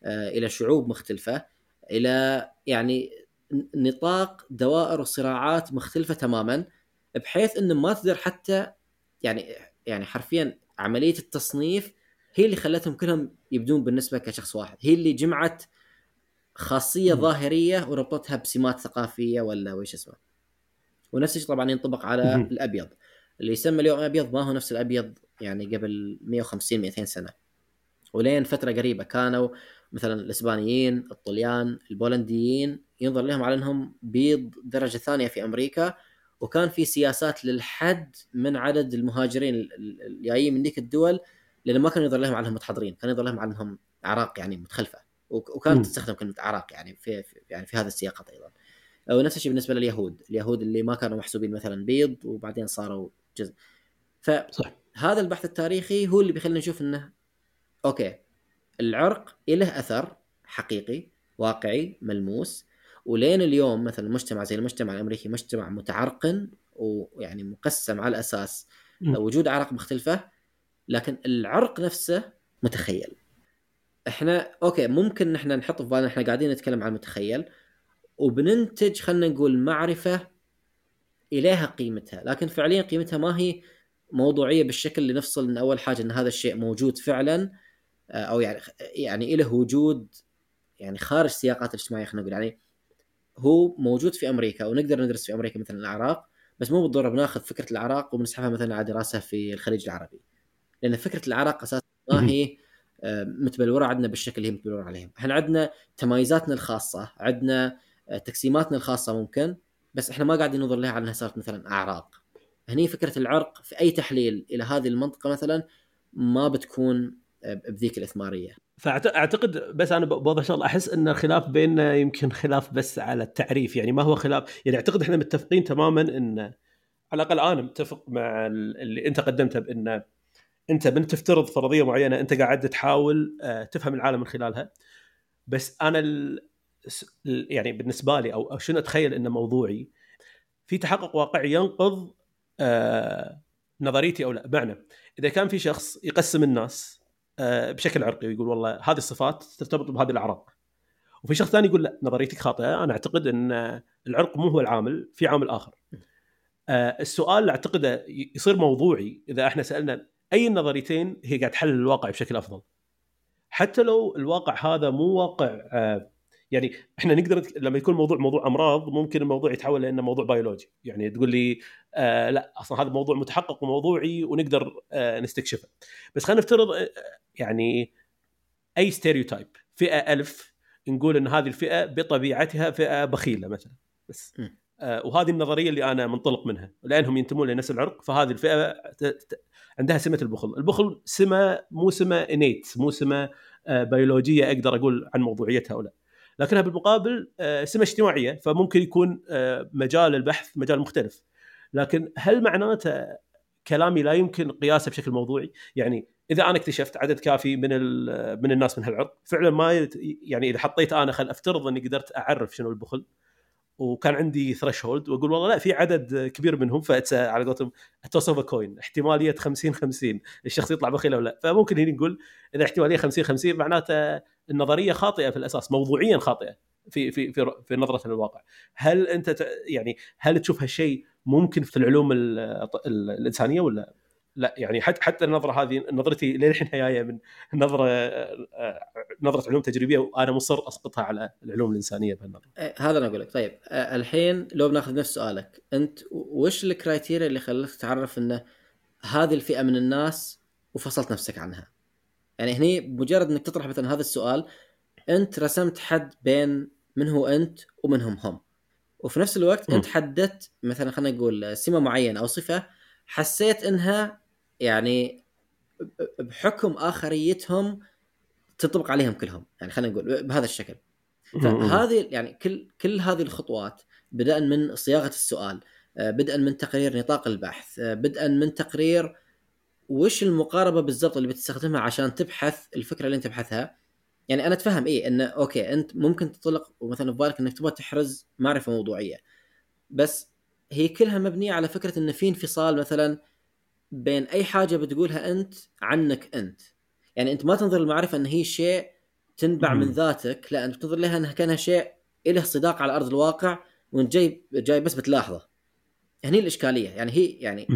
آه، إلى شعوب مختلفة إلى يعني نطاق دوائر وصراعات مختلفة تماما بحيث إنه ما تقدر حتى يعني يعني حرفيا عملية التصنيف هي اللي خلتهم كلهم يبدون بالنسبة كشخص واحد هي اللي جمعت خاصية م. ظاهرية وربطتها بسمات ثقافية ولا وش اسمه ونفس الشيء طبعا ينطبق على م. الأبيض اللي يسمى اليوم أبيض ما هو نفس الأبيض يعني قبل 150 200 سنة. ولين فترة قريبة كانوا مثلا الإسبانيين الطليان البولنديين ينظر لهم على إنهم بيض درجة ثانية في أمريكا وكان في سياسات للحد من عدد المهاجرين الجايين من ذيك الدول لأن ما كان ينظر لهم على إنهم متحضرين كان ينظر لهم على إنهم اعراق يعني متخلفة. وكانت تستخدم كلمة اعراق يعني في, في يعني في هذا السياقات أيضا. ونفس الشيء بالنسبة لليهود. اليهود اللي ما كانوا محسوبين مثلا بيض وبعدين صاروا جزء. فهذا البحث التاريخي هو اللي بيخلينا نشوف إنه أوكي العرق له أثر حقيقي واقعي ملموس ولين اليوم مثلا مجتمع زي المجتمع الأمريكي مجتمع متعرقن ويعني مقسم على أساس. وجود أعراق مختلفة لكن العرق نفسه متخيل. إحنا أوكي ممكن نحن نحط في بالنا إحنا قاعدين نتكلم عن المتخيل وبننتج خلينا نقول معرفة إليها قيمتها لكن فعليا قيمتها ما هي موضوعية بالشكل اللي نفصل إن أول حاجة إن هذا الشيء موجود فعلا آه، أو يعني يعني له وجود يعني خارج سياقات الاجتماعية خلينا نقول. يعني هو موجود في أمريكا ونقدر ندرس في أمريكا مثلا الاعراق بس مو بالضرورة بناخذ فكرة الاعراق وبنسحبها مثلا على دراسة في الخليج العربي. لأن فكرة الاعراق أساسا ما هي آه، متبلورة عندنا بالشكل اللي هي متبلورة عليهم. إحنا عندنا تمايزاتنا الخاصة عندنا آه، تقسيماتنا الخاصة ممكن بس إحنا ما قاعدين ننظر لها على إنها صارت مثلا أعراق. هني فكرة العرق في أي تحليل إلى هذه المنطقة مثلا ما بتكون بذيك الإثمارية. فاعتقد بس أنا بوضح شغلة أحس إن الخلاف بيننا يمكن خلاف بس على التعريف. يعني ما هو خلاف. يعني أعتقد إحنا متفقين تماما إن على الأقل أنا متفق مع اللي أنت قدمته بإن أنت من تفترض فرضية معينة أنت قاعد تحاول آه، تفهم العالم من خلالها. بس أنا. يعني بالنسبة لي أو شنو أتخيل إنه موضوعي في تحقق واقعي ينقض آه، نظريتي أو لا. بمعنى إذا كان في شخص يقسم الناس آه، بشكل عرقي ويقول والله هذه الصفات ترتبط بهذه الأعراق وفي شخص ثاني يقول لا نظريتك خاطئة أنا أعتقد إن العرق مو هو العامل في عامل آخر. السؤال اللي أعتقده يصير موضوعي إذا إحنا سألنا أي النظريتين هي قاعد تحلل الواقع بشكل أفضل. حتى لو الواقع هذا مو واقع آه، يعني إحنا نقدر لما يكون موضوع موضوع أمراض ممكن الموضوع يتحول لأنه موضوع بيولوجي. يعني تقول لي آه لا أصلا هذا موضوع متحقق وموضوعي ونقدر آه نستكشفه. بس خلينا نفترض آه يعني أي stereotype فئة ألف نقول إن هذه الفئة بطبيعتها فئة بخيلة مثلا. بس آه وهذه النظرية اللي أنا منطلق منها. لأنهم ينتمون لنفس العرق فهذه الفئة عندها سمة البخل، البخل سمة مو سمة innate مو سمة آه، بيولوجية أقدر أقول عن موضوعيتها أو لا. لكنها بالمقابل آه، سمه اجتماعية فممكن يكون آه، مجال البحث مجال مختلف. لكن هل معناته كلامي لا يمكن قياسه بشكل موضوعي؟ يعني إذا أنا اكتشفت عدد كافي من من الناس من هالعرق فعلا ما يعني إذا حطيت أنا خل أفترض إني قدرت أعرف شنو البخل وكان عندي threshold وأقول والله لا في عدد كبير منهم على قولتهم toss of coin احتمالية 50 50 الشخص يطلع بخيل أو لا فممكن هنا نقول اذا احتمالية 50 50 معناته النظرية خاطئة في الأساس موضوعيا خاطئة في في في, في نظرة للواقع هل أنت يعني هل تشوف هالشيء ممكن في العلوم الإنسانية ولا لا يعني حتى حتى النظرة هذه نظرتي للحين جاية من نظرة نظرة علوم تجريبية وأنا مصر أسقطها على العلوم الإنسانية بهالنظرة. إيه، هذا أنا أقول لك طيب الحين لو بناخذ نفس سؤالك أنت وش الكرايتيريا اللي خلتك تعرف إنه هذه الفئة من الناس وفصلت نفسك عنها؟ يعني هني مجرد إنك تطرح مثلا هذا السؤال أنت رسمت حد بين من هو أنت ومن هم هم. وفي نفس الوقت أنت حددت مثلا خلينا نقول سمة معينة أو صفة حسيت إنها يعني بحكم آخريتهم تنطبق عليهم كلهم. يعني خلينا نقول بهذا الشكل. فهذه يعني كل كل هذه الخطوات بدءا من صياغة السؤال آه، بدءا من تقرير نطاق البحث آه، بدءا من تقرير وش المقاربة بالضبط اللي بتستخدمها عشان تبحث الفكرة اللي انت تبحثها؟ يعني أنا أتفهم إيه انه أوكي أنت ممكن تطلق مثلا في بالك إنك تبغى تحرز معرفة موضوعية بس هي كلها مبنية على فكرة انه في انفصال مثلا بين أي حاجة بتقولها أنت عنك أنت. يعني أنت ما تنظر المعرفه إن هي شيء تنبع من ذاتك لا أنت تنظر لها إنها كأنها شيء له صداق على أرض الواقع وإنت جاي جاي بس بتلاحظه. هني الإشكالية يعني هي يعني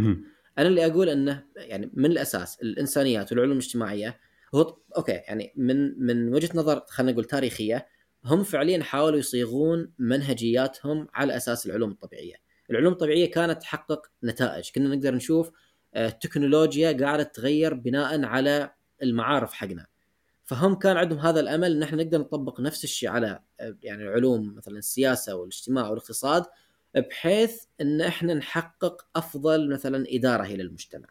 أنا اللي أقول إنه يعني من الأساس الإنسانيات والعلوم الاجتماعية هو أوكي يعني من من وجهة نظر خلينا نقول تاريخية هم فعليا حاولوا يصيغون منهجياتهم على أساس العلوم الطبيعية. العلوم الطبيعية كانت تحقق نتائج، كنا نقدر نشوف التكنولوجيا قاعدة تتغير بناء على المعارف حقنا فهم كان عندهم هذا الأمل إن إحنا نقدر نطبق نفس الشيء على يعني علوم مثلا السياسة والاجتماع والاقتصاد بحيث إن إحنا نحقق أفضل مثلا إدارة للمجتمع.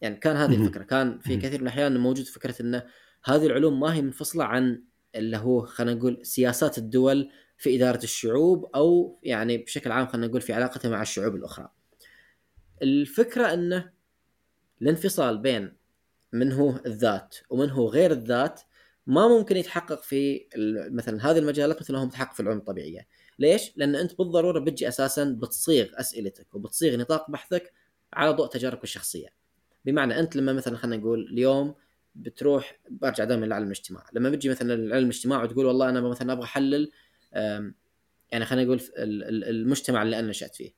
يعني كان هذه الفكرة، كان في كثير من الأحيان موجود فكرة إن هذه العلوم ما هي منفصلة عن اللي هو خلينا نقول سياسات الدول في إدارة الشعوب أو يعني بشكل عام خلينا نقول في علاقتها مع الشعوب الأخرى. الفكرة انه الانفصال بين من هو الذات ومن هو غير الذات ما ممكن يتحقق في مثلا هذه المجالات مثل ما هو متحقق في العلوم الطبيعية. ليش؟ لأن أنت بالضرورة بتجي أساسا بتصيغ أسئلتك وبتصيغ نطاق بحثك على ضوء تجاربك الشخصية. بمعنى أنت لما مثلا خلينا نقول اليوم بتروح برجع دائما لعلم الاجتماع لما بتجي مثلا لعلم الاجتماع وتقول والله أنا مثلا أبغى أحلل يعني خلينا نقول المجتمع اللي أنا نشأت فيه.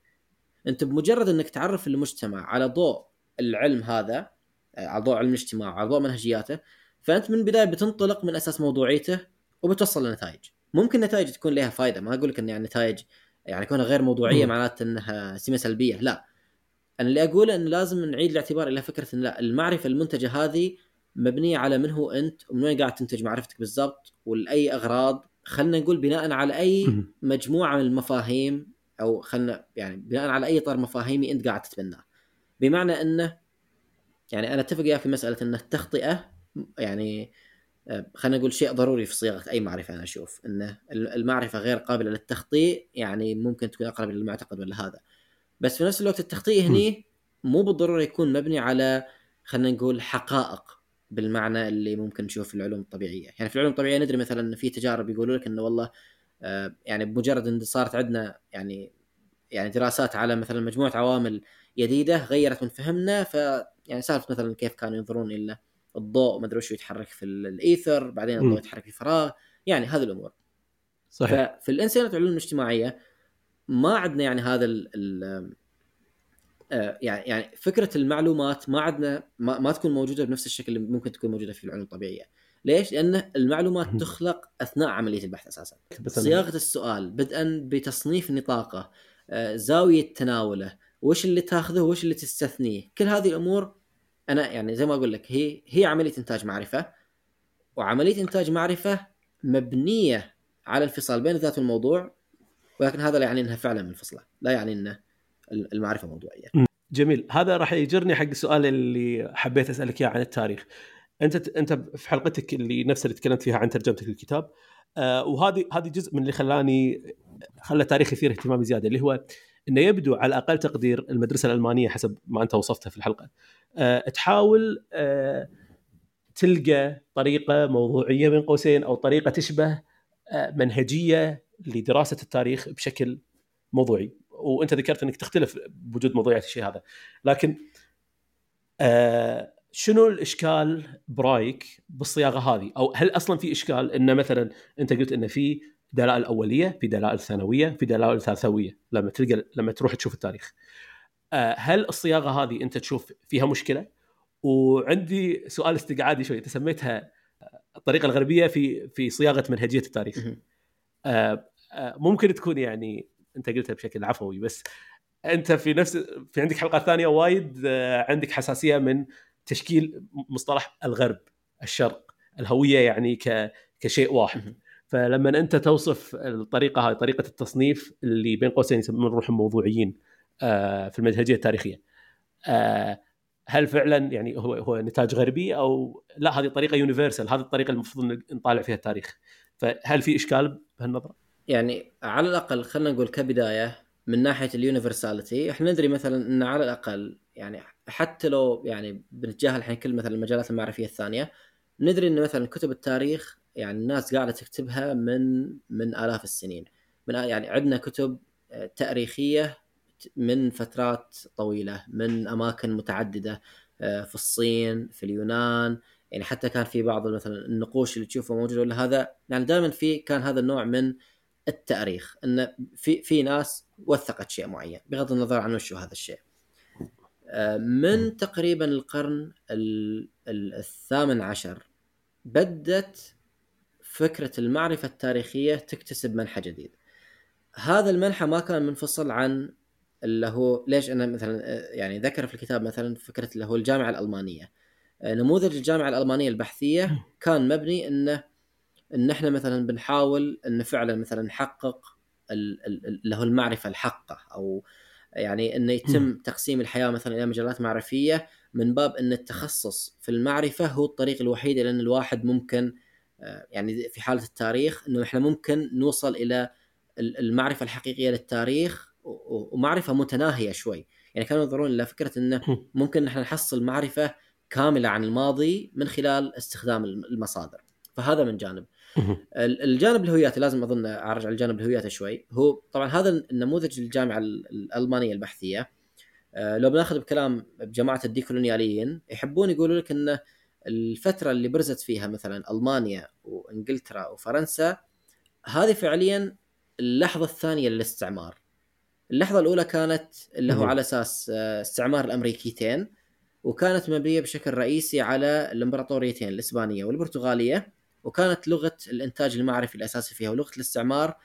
أنت بمجرد إنك تعرف المجتمع على ضوء العلم هذا آه، على ضوء علم الاجتماع على ضوء منهجياته فأنت من البداية بتنطلق من أساس موضوعيته وبتوصل لنتائج. ممكن نتائج تكون لها فائده ما أقول لك إن يعني نتائج يعني كونها غير موضوعية معناته إنها سمة سلبية. لا. أنا اللي أقوله انه لازم نعيد الاعتبار إلى فكرة إن لا المعرفة المنتجة هذه مبنية على من هو أنت ومن وين قاعد تنتج معرفتك بالضبط ولاي أغراض. خلينا نقول بناء على أي مجموعة من المفاهيم أو خلينا يعني بناء على أي اطار مفاهيمي أنت قاعد تتبناه. بمعنى إنه يعني أنا أتفق وياك في مسألة ان التخطئة يعني خلينا نقول شيء ضروري في صياغة أي معرفة أنا أشوف انه المعرفة غير قابلة للتخطيء يعني ممكن تكون أقرب للمعتقد ولا هذا. بس في نفس الوقت التخطيء هني مو بالضرورة يكون مبني على خلينا نقول حقائق بالمعنى اللي ممكن نشوف في العلوم الطبيعية، يعني في العلوم الطبيعية ندري مثلا إن في تجارب يقولوا لك إنه والله آه، يعني بمجرد إن صارت عندنا يعني يعني دراسات على مثلا مجموعة عوامل جديده غيرت من فهمنا ف يعني سالفة مثلا كيف كانوا ينظرون إلى الضوء ما أدري وش يتحرك في الإيثر بعدين الضوء يتحرك في الفراغ يعني هذه الأمور صحيح ففي الانسانات العلوم الاجتماعية ما عندنا يعني هذا ال ال آه، يعني يعني فكرة المعلومات ما عندنا ما, ما تكون موجودة بنفس الشكل اللي ممكن تكون موجودة في العلوم الطبيعية. ليش؟ لأن المعلومات تخلق أثناء عملية البحث أساسا. صياغة السؤال بدءا بتصنيف نطاقه، آه، زاوية تناوله، وش اللي تاخذه وش اللي تستثنيه، كل هذه الأمور أنا يعني زي ما أقول لك هي هي عملية إنتاج معرفة وعملية إنتاج معرفة مبنية على الانفصال بين ذات الموضوع ولكن هذا لا يعني إنها فعلا منفصله، لا يعني انه المعرفة موضوعية. جميل، هذا راح يجرني حق السؤال اللي حبيت أسألك إياه عن التاريخ. أنت أنت في حلقتك اللي نفس اللي تكلمت فيها عن ترجمتك للكتاب آه وهذه هذه جزء من اللي خلاني خلى التاريخ يثير اهتمامي زيادة اللي هو إنه يبدو على أقل تقدير المدرسة الألمانية حسب ما أنت وصفتها في الحلقة. آه تحاول آه تلقى طريقة موضوعية بين قوسين أو طريقة تشبه آه منهجية لدراسة التاريخ بشكل موضوعي. وأنت ذكرت إنك تختلف بوجود موضوعية الشيء هذا. لكن آه شنو الإشكال برايك بالصياغة هذه؟ أو هل أصلا في إشكال إن مثلا أنت قلت إن في دلائل أولية في دلائل ثانوية في دلائل ثالثوية لما تلقى لما تروح تشوف التاريخ. آه هل الصياغة هذه أنت تشوف فيها مشكلة؟ وعندي سؤال استقعادي شوي أنت سميتها الطريقة الغربية في في صياغة منهجية التاريخ. آه آه ممكن تكون يعني أنت قلتها بشكل عفوي بس أنت في نفس في عندك حلقات ثانية وايد عندك حساسية من تشكيل مصطلح الغرب الشرق الهوية يعني ك كشيء واحد. فلما أنت توصف الطريقة هاي طريقة التصنيف اللي بين قوسين يسمون روحهم موضوعيين آه، في المنهجية التاريخية آه، هل فعلا يعني هو هو نتاج غربي أو لا هذه طريقة يونيفرسال هذه الطريقة المفروض نطالع فيها التاريخ فهل في إشكال بهالنظرة؟ يعني على الأقل خلينا نقول كبداية من ناحية اليونيفرساليتي إحنا ندري مثلا إن على الأقل يعني حتى لو يعني بنتجاهل الحين كل مثلا المجالات المعرفية الثانية ندري إن مثلا كتب التاريخ يعني الناس قاعدة تكتبها من من آلاف السنين. من يعني عندنا كتب تاريخية من فترات طويلة من أماكن متعددة في الصين في اليونان. يعني حتى كان في بعض مثلا النقوش اللي تشوفها موجوده ولا هذا يعني دائما في كان هذا النوع من التاريخ. إن في في ناس وثقت شيء معين بغض النظر عن وش هذا الشيء. من تقريبا القرن الثامن عشر بدت فكرة المعرفة التاريخية تكتسب منحى جديد هذا المنحى ما كان منفصل عن اللي هو ليش أنا مثلا آه، يعني ذكر في الكتاب مثلا فكرة اللي هو الجامعة الألمانية. آه، نموذج الجامعة الألمانية البحثية كان مبني إنه إن إحنا مثلا بنحاول إن فعلا مثلا نحقق اللي هو المعرفة الحقة أو يعني إنه يتم تقسيم الحياة مثلا إلى مجالات معرفية من باب إن التخصص في المعرفة هو الطريق الوحيد لأن الواحد ممكن يعني في حالة التاريخ إنه إحنا ممكن نوصل إلى المعرفة الحقيقية للتاريخ ومعرفة متناهية شوي. يعني كانوا ينظرون إلى فكرة إنه ممكن إحنا نحصل معرفة كاملة عن الماضي من خلال استخدام المصادر. فهذا من جانب. الجانب الهوياتي لازم أظن أرجع للجانب الهوياتي شوي. هو طبعا هذا النموذج الجامعة الألمانية البحثية. آه، لو بناخذ بكلام بجماعة الديكولونياليين يحبون يقولوا لك إنه الفترة اللي برزت فيها مثلا ألمانيا وإنجلترا وفرنسا هذه فعليا اللحظة الثانية للاستعمار. اللحظة الأولى كانت اللي هو على أساس آه، استعمار الأمريكيتين وكانت مبنية بشكل رئيسي على الإمبراطوريتين الإسبانية والبرتغالية وكانت لغة الإنتاج المعرفي الأساسي فيها ولغة الاستعمار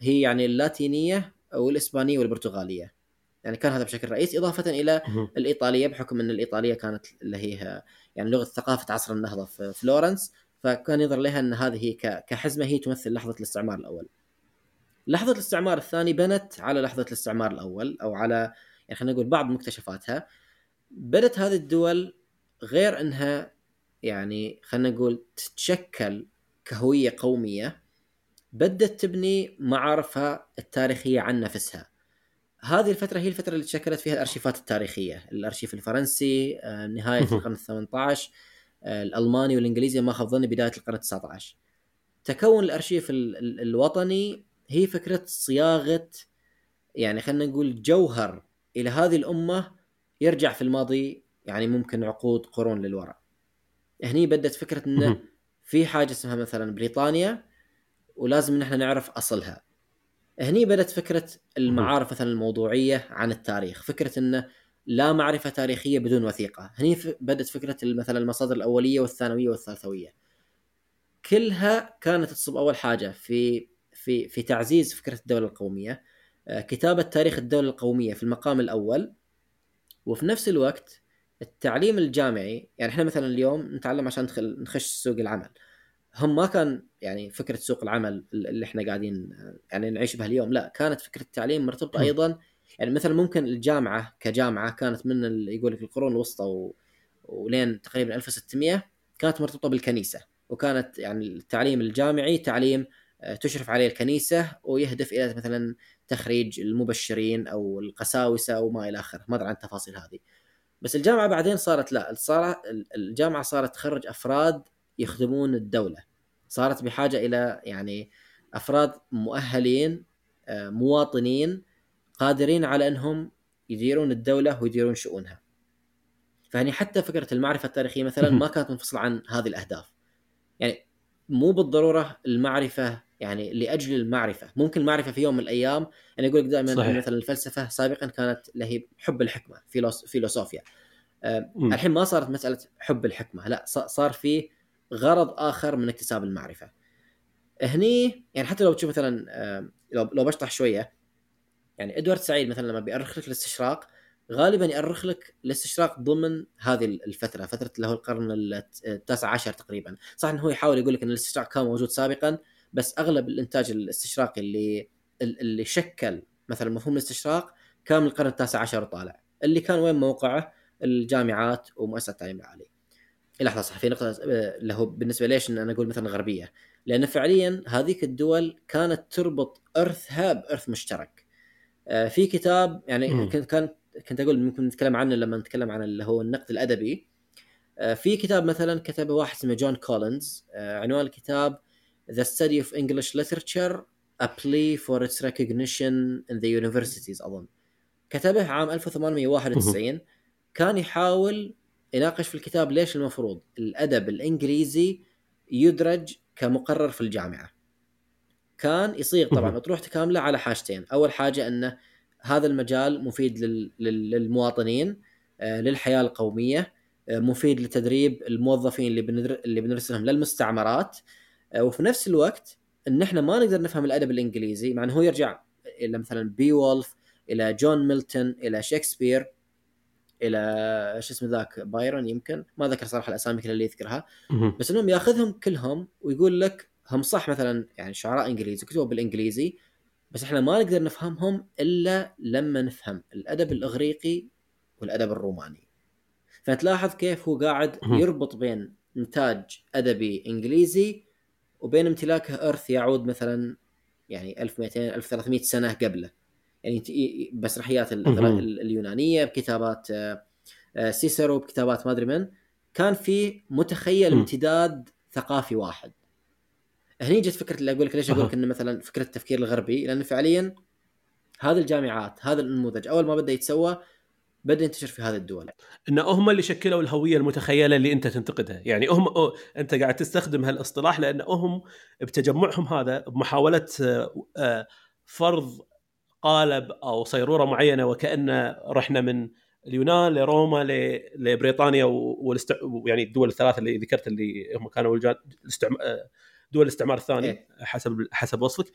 هي يعني اللاتينية والإسبانية والبرتغالية. يعني كان هذا بشكل رئيسي إضافة إلى الإيطالية بحكم إن الإيطالية كانت اللي هي يعني لغة ثقافة عصر النهضة في فلورنس فكان ينظر لها إن هذه كحزمة هي تمثل لحظة الاستعمار الأول. لحظة الاستعمار الثاني بنت على لحظة الاستعمار الأول أو على يعني خلينا نقول بعض مكتشفاتها. بدت هذه الدول غير إنها يعني خلينا نقول تتشكل كهوية قومية بدت تبني معارفها التاريخية عن نفسها. هذه الفترة هي الفترة اللي تشكلت فيها الأرشيفات التاريخية. الأرشيف الفرنسي آه، نهاية القرن الثامن عشر آه، الألماني والإنجليزي ما خاب ظني بداية القرن التسعة عشر تكون الأرشيف الوطني هي فكرة صياغة يعني خلينا نقول جوهر إلى هذه الأمة يرجع في الماضي يعني ممكن عقود قرون للوراء هني بدت فكرة أنه في حاجة اسمها مثلا بريطانيا ولازم نحن نعرف أصلها. هني بدأت فكرة المعارف مثلا الموضوعية عن التاريخ فكرة انه لا معرفة تاريخية بدون وثيقة. هني بدأت فكرة مثلا المصادر الأولية والثانوية والثالثوية. كلها كانت تصب أول حاجة في في في تعزيز فكرة الدولة القومية. آه، كتابة تاريخ الدولة القومية في المقام الأول. وفي نفس الوقت التعليم الجامعي يعني إحنا مثلا اليوم نتعلم عشان ندخل نخش سوق العمل. هم ما كان يعني فكرة سوق العمل اللي إحنا قاعدين يعني نعيش بها اليوم لا كانت فكرة التعليم مرتبطة أيضا يعني مثلا ممكن الجامعة كجامعة كانت من يقول لك القرون الوسطى و... ولين تقريبا 1600 كانت مرتبطة بالكنيسة وكانت يعني التعليم الجامعي تعليم آه، تشرف عليه الكنيسة ويهدف إلى مثلا تخريج المبشرين أو القساوسة وما إلى آخره. ما أدري عن التفاصيل هذه. بس الجامعة بعدين صارت لا صار الجامعة صارت تخرج أفراد يخدمون الدولة. صارت بحاجة إلى يعني أفراد مؤهلين آه، مواطنين قادرين على إنهم يديرون الدولة ويديرون شؤونها. فهني حتى فكرة المعرفة التاريخية مثلا ما كانت منفصلة عن هذه الأهداف. يعني مو بالضرورة المعرفة يعني لأجل المعرفة، ممكن المعرفة في يوم من الأيام يعني يقول لك دائما صحيح. مثلا الفلسفة سابقا كانت هي حب الحكمة فيلوسوفيا. أه الحين ما صارت مسألة حب الحكمة، لا صار في غرض آخر من اكتساب المعرفة. هني يعني حتى لو تشوف مثلا لو لو بشطح شوية يعني إدوارد سعيد مثلا لما بيأرخ لك الاستشراق غالبا يأرخ لك الاستشراق ضمن هذه الفترة فترة هو القرن التاسع عشر تقريبا. صح إنه هو يحاول يقول لك إن الاستشراق كان موجود سابقا بس أغلب الإنتاج الاستشراقي اللي اللي شكل مثلا مفهوم الاستشراق كان من القرن التاسع عشر وطالع. اللي كان وين موقعه؟ الجامعات ومؤسسات التعليم العالي. لحظة صح في نقطة اللي هو بالنسبة ليش إن أنا أقول مثلا غربية؟ لأن فعليا هذيك الدول كانت تربط ارثها بارث مشترك. آه، في كتاب يعني كنت كان كنت أقول ممكن نتكلم عنه لما نتكلم عن اللي هو النقد الأدبي. آه، في كتاب مثلا كتبه واحد اسمه جون كولينز. آه، عنوان الكتاب The Study of English Literature A Plea for its Recognition in the Universities أظن. كتبه عام 1891 كان يحاول يناقش في الكتاب ليش المفروض الأدب الإنجليزي يدرج كمقرر في الجامعة. كان يصيغ طبعا اطروحته كامله على حاجتين، أول حاجة انه هذا المجال مفيد للمواطنين آه، للحياة القومية آه، مفيد لتدريب الموظفين اللي بندر... اللي بنرسلهم للمستعمرات. آه، وفي نفس الوقت أن إحنا ما نقدر نفهم الأدب الإنجليزي مع أنه هو يرجع إلى مثلا بيوولف إلى جون ميلتون إلى شكسبير إلى شو اسمه ذاك بايرون يمكن؟ ما ذكر صراحة الأسامي كلها اللي يذكرها. بس إنهم ياخذهم كلهم ويقول لك هم صح مثلا يعني شعراء إنجليزي كتبوا بالإنجليزي بس إحنا ما نقدر نفهمهم إلا لما نفهم الأدب الإغريقي والأدب الروماني. فتلاحظ كيف هو قاعد يربط بين إنتاج أدبي إنجليزي وبين امتلاكه إرث يعود مثلا يعني 1200 1300 سنة قبله. يعني مسرحيات اليونانية بكتابات آه، آه، سيسرو بكتابات ما أدري من. كان في متخيل امتداد ثقافي واحد. هني جت فكرة اللي أقول لك ليش أقول لك إنه مثلا فكرة التفكير الغربي لأن فعليا هذه الجامعات هذا النموذج أول ما بدأ يتسوى بدأ ينتشر في هذه الدول. إن هم اللي شكلوا الهوية المتخيلة اللي أنت تنتقدها. يعني هم أنت قاعد تستخدم هالاصطلاح لأن هم بتجمعهم هذا بمحاولة آه، فرض قالب أو صيرورة معينة وكأن رحنا من اليونان لروما لبريطانيا والاست... يعني الدول الثلاثة اللي ذكرت اللي هم كانوا الاستعم... آه، دول الاستعمار الثاني إيه؟ حسب حسب وصفك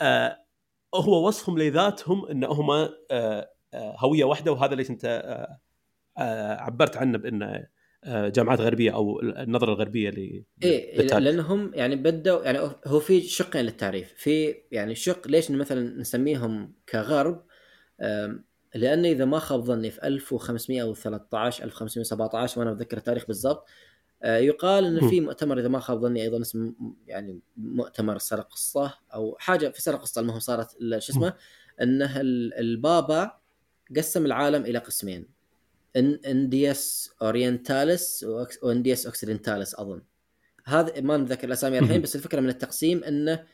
آه هو وصفهم لذاتهم إن هم آه آه هوية واحدة وهذا اللي أنت آه آه عبرت عنه بإنه جامعات غربية أو النظرة الغربية ل إيه لأنهم يعني بدوا يعني هو في شقين للتعريف في يعني شق ليش مثلا نسميهم كغرب؟ لأنه إذا ما خاب ظني في 1513 1517 وأنا اتذكر التاريخ بالضبط آه، يقال إن في مؤتمر إذا ما خاب ظني أيضا اسمه يعني مؤتمر سرقسطه أو حاجة في سرقسطه المهم صارت شو اسمه؟ إنه البابا قسم العالم إلى قسمين. Indies Orientalis و Indies Occidentalis أظن. هذا ما نتذكر الأسامي الحين بس الفكرة من التقسيم إنه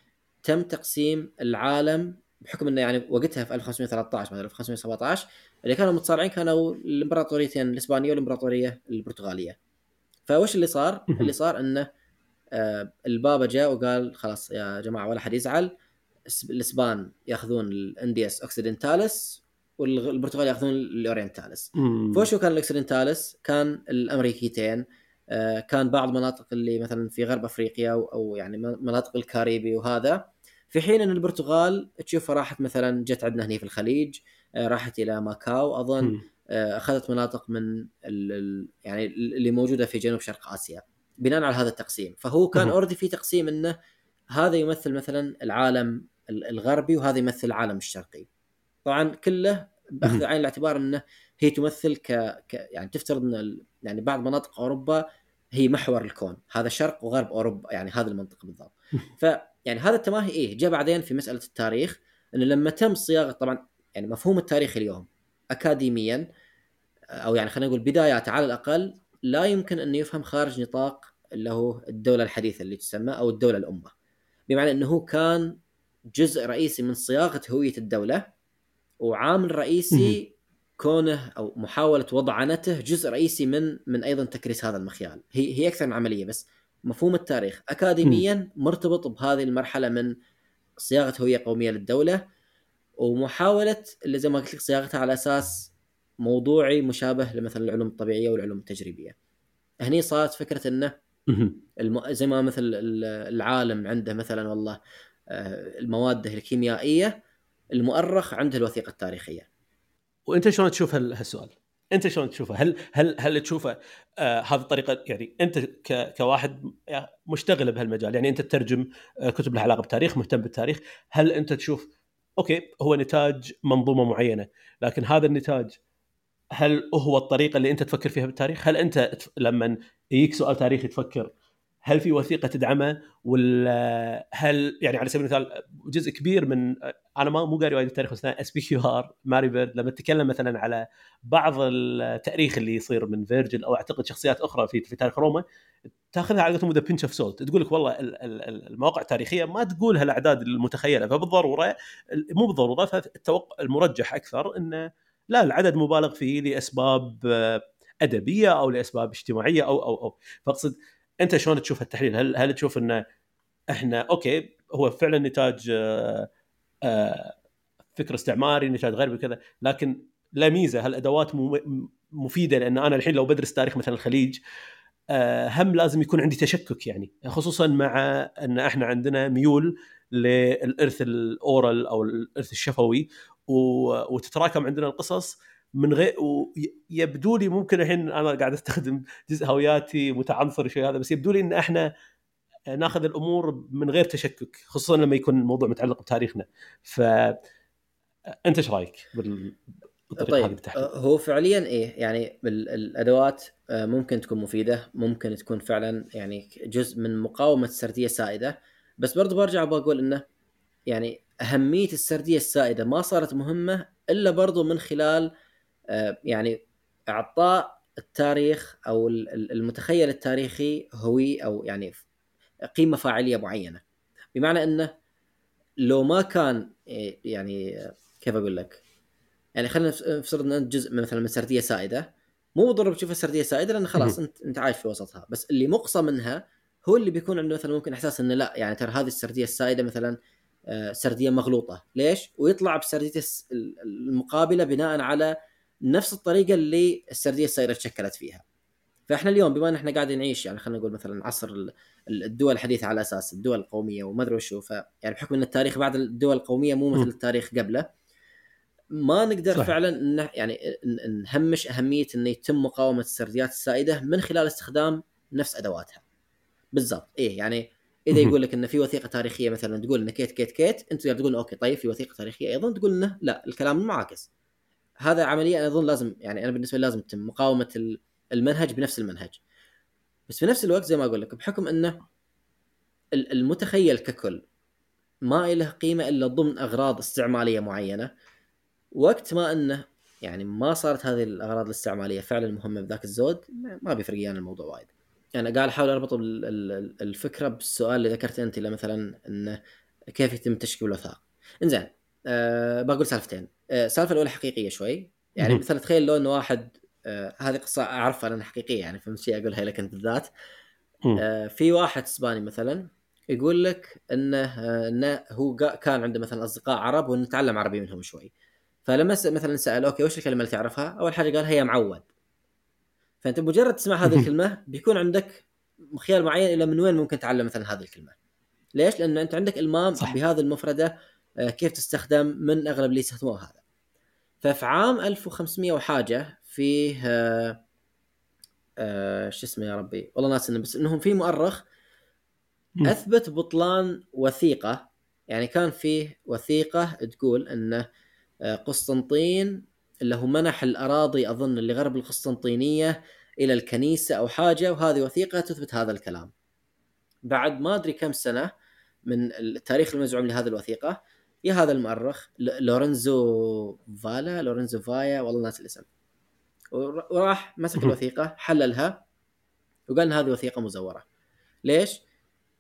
تم تقسيم العالم بحكم إنه يعني وقتها في 1513 مثلا 1517 اللي كانوا متصارعين كانوا الإمبراطوريتين الإسبانية والإمبراطورية البرتغالية. فوش اللي صار؟ اللي صار إنه آه البابا جاء وقال خلاص يا جماعة ولا حد يزعل الإسبان يأخذون ال Indies Occidentalis والبرتغال ياخذون ال Orientalis. فوشو كان ال Occidentalis كان الأمريكيتين. آه كان بعض مناطق اللي مثلا في غرب أفريقيا أو يعني مناطق الكاريبي وهذا. في حين إن البرتغال تشوفها راحت مثلا جت عندنا هنا في الخليج آه راحت إلى ماكاو. أظن آه، أخذت مناطق من ال يعني اللي موجودة في جنوب شرق آسيا. بناء على هذا التقسيم. فهو كان already في تقسيم إنه هذا يمثل مثلا العالم الغربي وهذا يمثل العالم الشرقي. طبعا كله بأخذ عين الاعتبار إنه هي تمثل ك, ك... يعني تفترض إن يعني بعض مناطق أوروبا هي محور الكون. هذا شرق وغرب أوروبا يعني هذه المنطقة بالضبط. ف يعني هذا التماهي إيه جاء بعدين في مسألة التاريخ إنه لما تم صياغة طبعا يعني مفهوم التاريخ اليوم اكاديميا أو يعني خلينا نقول بداياته على الأقل لا يمكن انه يفهم خارج نطاق اللي هو الدولة الحديثة اللي تسمى أو الدولة الأمة. بمعنى إنه هو كان جزء رئيسي من صياغة هوية الدولة وعامل رئيسي كونه أو محاولة وضع عنته جزء رئيسي من من أيضا تكريس هذا المخيال. هي هي أكثر من عملية بس. مفهوم التاريخ. اكاديميا مرتبط بهذه المرحلة من صياغة هوية قومية للدولة ومحاولة اللي زي ما قلت لك صياغتها على أساس موضوعي مشابه لمثلا العلوم الطبيعية والعلوم التجريبية. هني صارت فكرة إنه الم... زي ما مثل العالم عنده مثلا والله آه، المواد الكيميائية المؤرخ عنده الوثيقة التاريخية. وانت شلون تشوف هالسؤال؟ انت شلون تشوفه؟ هل هل هل تشوفه آه هذه الطريقة يعني انت ك كواحد مشتغل بهالمجال يعني انت تترجم آه كتب لها علاقة بالتاريخ مهتم بالتاريخ، هل انت تشوف أوكي هو نتاج منظومة معينة، لكن هذا النتاج هل هو الطريقة اللي انت تفكر فيها بالتاريخ؟ هل انت لما يجيك سؤال تاريخي تفكر هل في وثيقة تدعمه؟ ولا هل يعني على سبيل المثال جزء كبير من أنا ما مو قاري وايد التاريخ بس SPQR ماري بيرد لما تتكلم مثلا على بعض التاريخ اللي يصير من فيرجل أو أعتقد شخصيات أخرى في في تاريخ روما تأخذها على قولتهم the pinch of salt تقول لك والله المواقع التاريخية ما تقول هالأعداد المتخيلة فبالضرورة مو بالضرورة فالتوقع المرجح أكثر إنه لا العدد مبالغ فيه لأسباب أدبية أو لأسباب اجتماعية أو أو أو. فأقصد انت شلون تشوف التحليل؟ هل هل تشوف إنه إحنا أوكي هو فعلا نتاج آه، آه، فكر استعماري نتاج غربي وكذا لكن لا ميزة هالأدوات مفيدة لأن أنا الحين لو بدرس تاريخ مثلا الخليج آه، هم لازم يكون عندي تشكك يعني خصوصا مع إن إحنا عندنا ميول للإرث الأورال أو الإرث الشفوي وتتراكم عندنا القصص من غير يبدو لي ممكن الحين أنا قاعد أستخدم جزء هوياتي متعنصر شيء هذا بس يبدو لي إن إحنا ناخذ الأمور من غير تشكك خصوصا لما يكون الموضوع متعلق بتاريخنا. ف أنت إيش رأيك بالطريقة طيب هو فعليا إيه يعني الأدوات آه، ممكن تكون مفيدة ممكن تكون فعلا يعني جزء من مقاومة السردية السائدة بس برضو برجع بقول إنه يعني أهمية السردية السائدة ما صارت مهمة إلا برضو من خلال آه، يعني إعطاء التاريخ أو المتخيل التاريخي هوي أو يعني قيمة فاعلية معينة. بمعنى إنه لو ما كان آه، يعني كيف أقول لك؟ يعني خلينا نفترض ان انت جزء مثلا من سردية سائدة. مو بالضرورة بتشوفها سرديه سائدة لأن خلاص انت أنت عايش في وسطها. بس اللي مقصى منها هو اللي بيكون عنده مثلا ممكن إحساس إنه لا يعني ترى هذه السردية السائدة مثلا آه، سردية مغلوطة. ليش؟ ويطلع بسردية المقابلة بناء على نفس الطريقة اللي السردية السائده تشكلت فيها. فإحنا اليوم بما إن إحنا قاعدين نعيش يعني خلينا نقول مثلا عصر الدول الحديثة على أساس الدول القومية وما أدري وشو يعني بحكم إن التاريخ بعد الدول القومية مو مثل التاريخ قبله ما نقدر صح. فعلا إن يعني نهمش أهمية انه يتم مقاومة السرديات السائدة من خلال استخدام نفس أدواتها. بالضبط إيه يعني إذا يقول لك انه في وثيقة تاريخية مثلا تقول انه كيت كيت كيت انت تقول okay طيب في وثيقة تاريخية أيضا تقول إنه لا الكلام المعاكس. هذا عملية أنا أظن لازم يعني أنا بالنسبة لي لازم تتم مقاومة المنهج بنفس المنهج. بس في نفس الوقت زي ما أقول لك بحكم إنه المتخيل ككل ما له قيمة إلا ضمن أغراض استعمالية معينة وقت ما إنه يعني ما صارت هذه الأغراض الاستعمالية فعلا مهمة بذاك الزود ما بيفرق يعني الموضوع وايد. يعني قاعد أحاول أربط الفكرة بالسؤال اللي ذكرت أنت اللي مثلا إنه كيف يتم تشكيل الوثائق. إنزين أه بقول سالفتين، أه السالفه الأولى حقيقية شوي يعني مثلا تخيل لو انه واحد أه هذه قصة أعرفها لأنها حقيقية يعني فهمت شيء أقولها لك انت بالذات. أه في واحد إسباني مثلا يقول لك إنه آه، إنه هو كان عنده مثلا أصدقاء عرب وانه تعلم عربي منهم شوي. فلما مثلا سأل أوكي وش الكلمة اللي تعرفها؟ أول حاجة قال هي معود. فأنت مجرد تسمع هذه الكلمة بيكون عندك خيال معين إلى من وين ممكن تعلم مثلا هذه الكلمة. ليش؟ لأن أنت عندك إلمام صح. بهذه المفردة كيف تستخدم من أغلب اللي يستخدموها هذا. ففي عام 1500 وحاجة فيه آه, آه، شو اسمه يا ربي والله ناس بس إنهم في مؤرخ أثبت بطلان وثيقة يعني كان فيه وثيقة تقول إنه آه، قسطنطين اللي هو منح الأراضي أظن اللي غرب القسطنطينية إلى الكنيسة أو حاجة وهذه وثيقة تثبت هذا الكلام. بعد ما أدري كم سنة من التاريخ المزعوم لهذه الوثيقة يا هذا المؤرخ؟ لورنزو فالا لورنزو فايا والله ناس الاسم. وراح مسك الوثيقة حللها وقال إن هذه وثيقة مزورة. ليش؟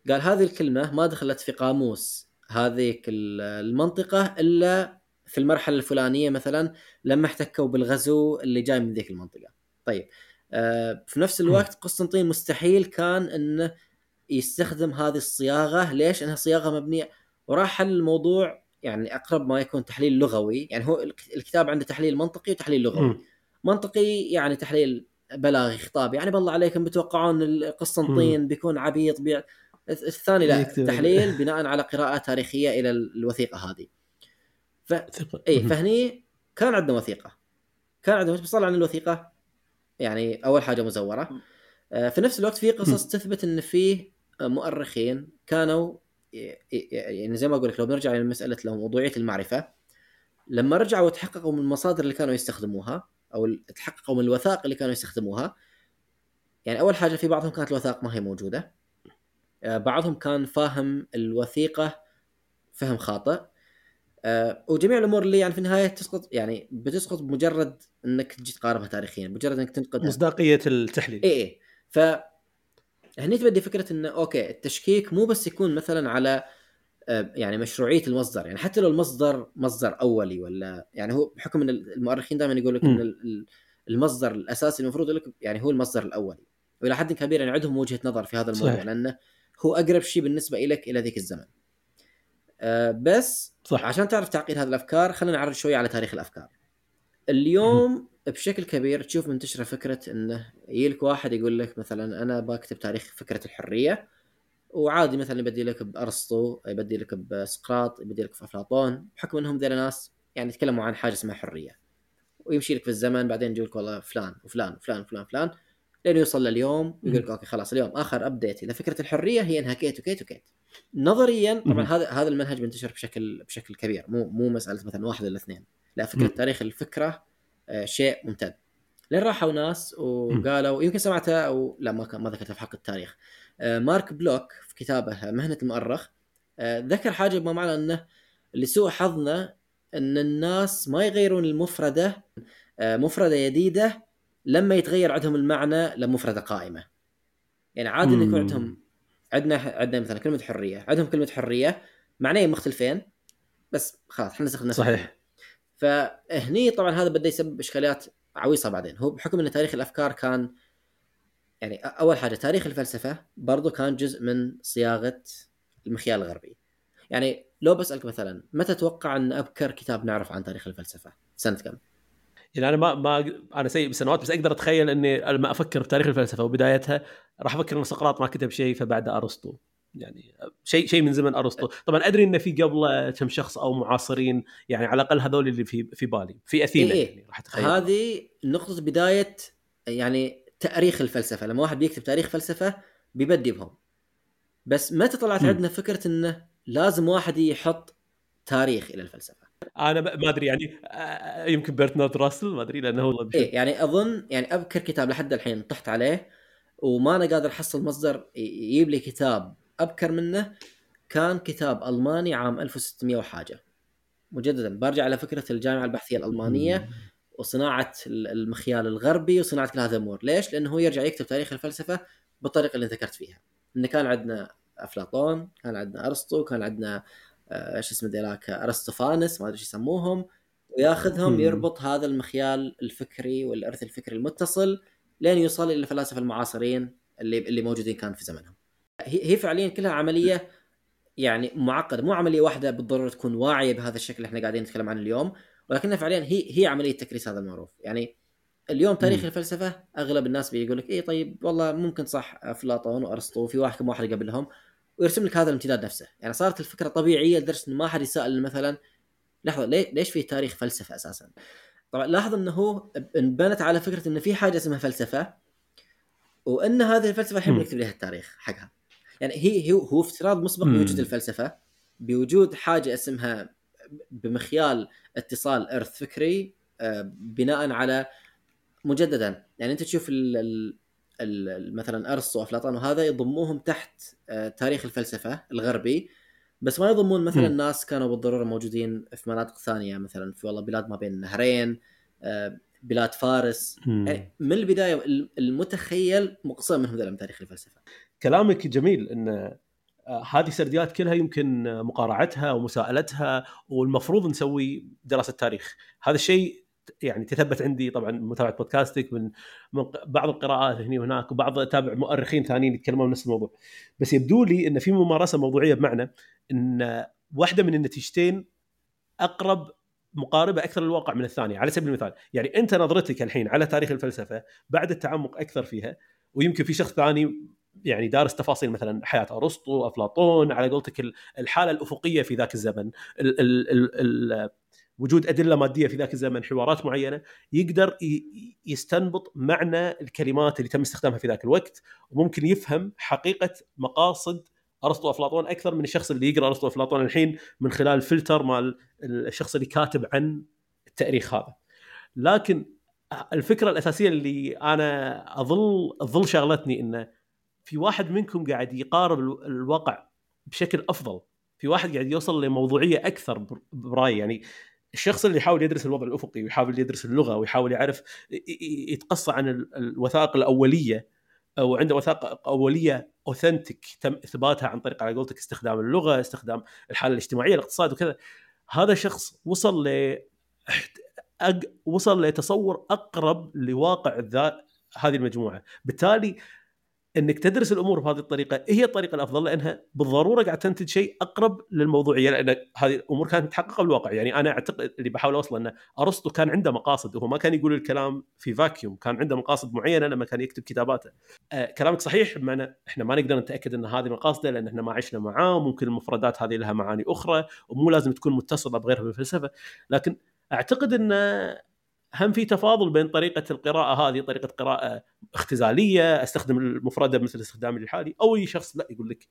قال هذه الكلمة ما دخلت في قاموس هذيك المنطقة إلا في المرحلة الفلانية مثلا لما احتكوا بالغزو اللي جاي من ذيك المنطقة. طيب آه في نفس الوقت قسطنطين مستحيل كان إنه يستخدم هذه الصياغة. ليش؟ إنها صياغة مبنية. وراح حل الموضوع يعني أقرب ما يكون تحليل لغوي يعني هو الكتاب عنده تحليل منطقي وتحليل لغوي. منطقي يعني تحليل بلاغي خطابي. يعني بالله عليكم بتوقعون قسطنطين بيكون عبيط بي... الثاني لا تحليل بناء على قراءة تاريخية إلى الوثيقة هذه. ف... اي فهني كان عندنا وثيقة. كان عندنا بس طلع عن الوثيقة. يعني أول حاجة مزورة. آه، في نفس الوقت في قصص تثبت إن في مؤرخين كانوا يعني زي ما أقول لك لو بنرجع لمساله لو موضوعية المعرفة لما رجعوا وتحققوا من المصادر اللي كانوا يستخدموها أو تحققوا من الوثائق اللي كانوا يستخدموها يعني أول حاجة في بعضهم كانت الوثائق ما هي موجودة. آه، بعضهم كان فاهم الوثيقة فهم خاطئ. أه وجميع الأمور اللي يعني في النهاية تسقط يعني بتسقط بمجرد إنك تجي تقاربها تاريخيا مجرد إنك تنتقد مصداقية التحليل. اي اي ف هني تبدي فكرة إنه okay التشكيك مو بس يكون مثلا على آه، يعني مشروعية المصدر يعني حتى لو المصدر مصدر أولي ولا يعني هو بحكم إن المؤرخين دائما يقول لك إن المصدر الأساسي المفروض لك يعني هو المصدر الأولي. وإلى حد كبير يعني عندهم وجهة نظر في هذا الموضوع صحيح. لأنه هو أقرب شيء بالنسبة لك إلى ذيك الزمن. آه، بس صح. عشان تعرف تعقيد هذه الأفكار خلينا نعرض شوي على تاريخ الأفكار. اليوم بشكل كبير تشوف منتشرة فكرة انه يجيلك واحد يقول لك مثلا أنا بكتب تاريخ فكرة الحرية وعادي مثلا يبدي لك بأرسطو يبدي لك بسقراط يبدي لك في افلاطون بحكم إنهم ذيلا ناس يعني يتكلموا عن حاجة اسمها حرية. ويمشي لك في الزمن بعدين يجي لك والله فلان وفلان وفلان وفلان وفلان لين يوصل لليوم يقول لك okay خلاص اليوم آخر update إلى فكرة الحرية هي إنها كيت وكيت وكيت. نظريا طبعا هذا هذا المنهج منتشر بشكل بشكل كبير. مو مو مسألة مثلا واحد ولا اثنين. لا فكرة تاريخ الفكرة شيء ممتد لين راحوا ناس وقالوا يمكن سمعتها أو لا ما ما ذكرتها في حق التاريخ. آه، مارك بلوك في كتابه مهنة المؤرخ آه، ذكر حاجة بما معنى إنه لسوء حظنا إن الناس ما يغيرون المفردة مفردة جديده لما يتغير عندهم المعنى لمفردة قائمة. يعني عادي انه يكون عندهم عندنا عندنا مثلا كلمة حرية عندهم كلمة حرية معنيين مختلفين بس خلاص إحنا نستخدم صحيح. فهني طبعا هذا بدأ يسبب إشكاليات عويصة بعدين. هو بحكم إن تاريخ الأفكار كان يعني أول حاجة تاريخ الفلسفة برضو كان جزء من صياغة المخيال الغربي. يعني لو بسألك مثلا متى تتوقع أن أبكر كتاب نعرف عن تاريخ الفلسفة؟ سنة كم؟ يعني أنا ما ما أنا سيء بالسنوات بس أقدر أتخيل إني لما أفكر بتاريخ الفلسفة وبدايتها راح أفكر إن سقراط ما كتب شيء فبعد أرسطو. يعني شيء شيء من زمن أرسطو. طبعا أدري انه في قبله كم شخص أو معاصرين يعني على الأقل هذول اللي في في بالي في أثينا إيه يعني راح اتخيل هذه نقطة بداية يعني تأريخ الفلسفة. لما واحد بيكتب تاريخ فلسفة بيبدي بهم. بس متى طلعت م. عندنا فكرة إنه لازم واحد يحط تاريخ إلى الفلسفة؟ أنا ما أدري يعني آه، يمكن برتنارد راسل ما أدري لأنه هو إيه يعني أظن يعني ابكر كتاب لحد الحين طحت عليه وما أنا قادر أحصل مصدر يجيب لي كتاب أبكر منه كان كتاب ألماني عام 1600 وحاجة مجددا برجع على فكرة الجامعة البحثية الألمانية وصناعة ال- المخيال الغربي وصناعة كل هذا الأمور، ليش؟ لأنه هو يرجع يكتب تاريخ الفلسفة بالطريقة اللي ذكرت فيها. انه كان عندنا أفلاطون، كان عندنا أرسطو، كان عندنا آه، إيش اسمه ذيلاك ارسطوفانس ما أدري إيش يسموهم وياخذهم. يربط هذا المخيال الفكري والإرث الفكري المتصل لين يوصل إلى الفلاسفه المعاصرين اللي اللي موجودين كان في زمنهم. هي هي فعليا كلها عملية يعني معقدة مو عملية واحدة بالضرورة تكون واعية بهذا الشكل اللي إحنا قاعدين نتكلم عنه اليوم ولكنها فعليا هي هي عملية تكريس هذا المعروف يعني اليوم تاريخ مم. الفلسفة أغلب الناس بيقول لك اي طيب والله ممكن صح أفلاطون وأرسطو في واحد كم واحد قبلهم ويرسم لك هذا الامتداد نفسه يعني صارت الفكرة طبيعية لدرجة إنه ما حد يسأل مثلا لحظة ليش في تاريخ فلسفة أساسا طبعا لاحظ إنه هو انبنت على فكرة انه في حاجة اسمها فلسفة وإن هذه الفلسفة الحين. بنكتب لها التاريخ حقها يعني هي هو هو افتراض مسبق. بوجود الفلسفة بوجود حاجة اسمها بمخيال اتصال ارث فكري آه، بناء على مجددا يعني أنت تشوف ال ال ال مثلا ارسطو وأفلاطون وهذا يضموهم تحت آه، تاريخ الفلسفة الغربي بس ما يضمون مثلا. ناس كانوا بالضرورة موجودين في مناطق ثانية مثلا في والله بلاد ما بين النهرين آه، بلاد فارس. يعني من البداية المتخيل مقسم منهم ذولا من تاريخ الفلسفة كلامك جميل إن آه، هذه السرديات كلها يمكن مقارعتها ومساءلتها والمفروض نسوي دراسة تاريخ. هذا الشيء يعني تثبت عندي طبعا متابعة بودكاستك من من بعض القراءات هنا وهناك وبعض أتابع مؤرخين ثانيين يتكلمون نفس الموضوع. بس يبدو لي إن في ممارسة موضوعية بمعنى إن واحدة من النتيجتين أقرب مقاربة أكثر للواقع من الثانية على سبيل المثال. يعني أنت نظرتك الحين على تاريخ الفلسفة بعد التعمق أكثر فيها ويمكن في شخص ثاني يعني دارس تفاصيل مثلا حياة أرسطو أفلاطون على قولتك ال- الحالة الأفقية في ذاك الزمن ال ال ال ال وجود أدلة مادية في ذاك الزمن حوارات معينة يقدر يستنبط معنى الكلمات اللي تم استخدامها في ذاك الوقت وممكن يفهم حقيقة مقاصد أرسطو وأفلاطون أكثر من الشخص اللي يقرأ أرسطو وأفلاطون الحين من خلال فلتر مال الشخص اللي كاتب عن التاريخ هذا. لكن الفكرة الأساسية اللي أنا اظل أظل شغلتني إنه في واحد منكم قاعد يقارب الو- الواقع بشكل أفضل. في واحد قاعد يوصل لموضوعية أكثر بر- برأيي. يعني الشخص اللي يحاول يدرس الوضع الأفقي ويحاول يدرس اللغة ويحاول يعرف يتقصى عن ال- الوثائق الأولية أو عنده وثائق أولية اوثنتيك تم إثباتها عن طريق على قولتك استخدام اللغة استخدام الحالة الاجتماعية الاقتصاد وكذا. هذا شخص وصل ل. وصل لتصور أقرب لواقع ذا هذه المجموعة. بالتالي إنك تدرس الأمور بهذه الطريقة هي الطريقة الأفضل لأنها بالضرورة قاعد تنتج شيء أقرب للموضوعية لأن هذه الأمور كانت متحققه بالواقع يعني أنا أعتقد اللي بحاول أوصله انه أرسطو كان عنده مقاصد وهو ما كان يقول الكلام في فاكيوم كان عنده مقاصد معينة لما كان يكتب كتاباته. آه كلامك صحيح بمعنى إحنا ما نقدر نتأكد إن هذه مقاصده لأن إحنا ما عشنا معاه ممكن المفردات هذه لها معاني أخرى ومو لازم تكون متصلة بغيرها بالفلسفه لكن أعتقد إن هم في تفاضل بين طريقة القراءة هذه طريقه قراءة اختزالية أستخدم المفردة مثل استخدامي الحالي أو اي شخص لا يقول لك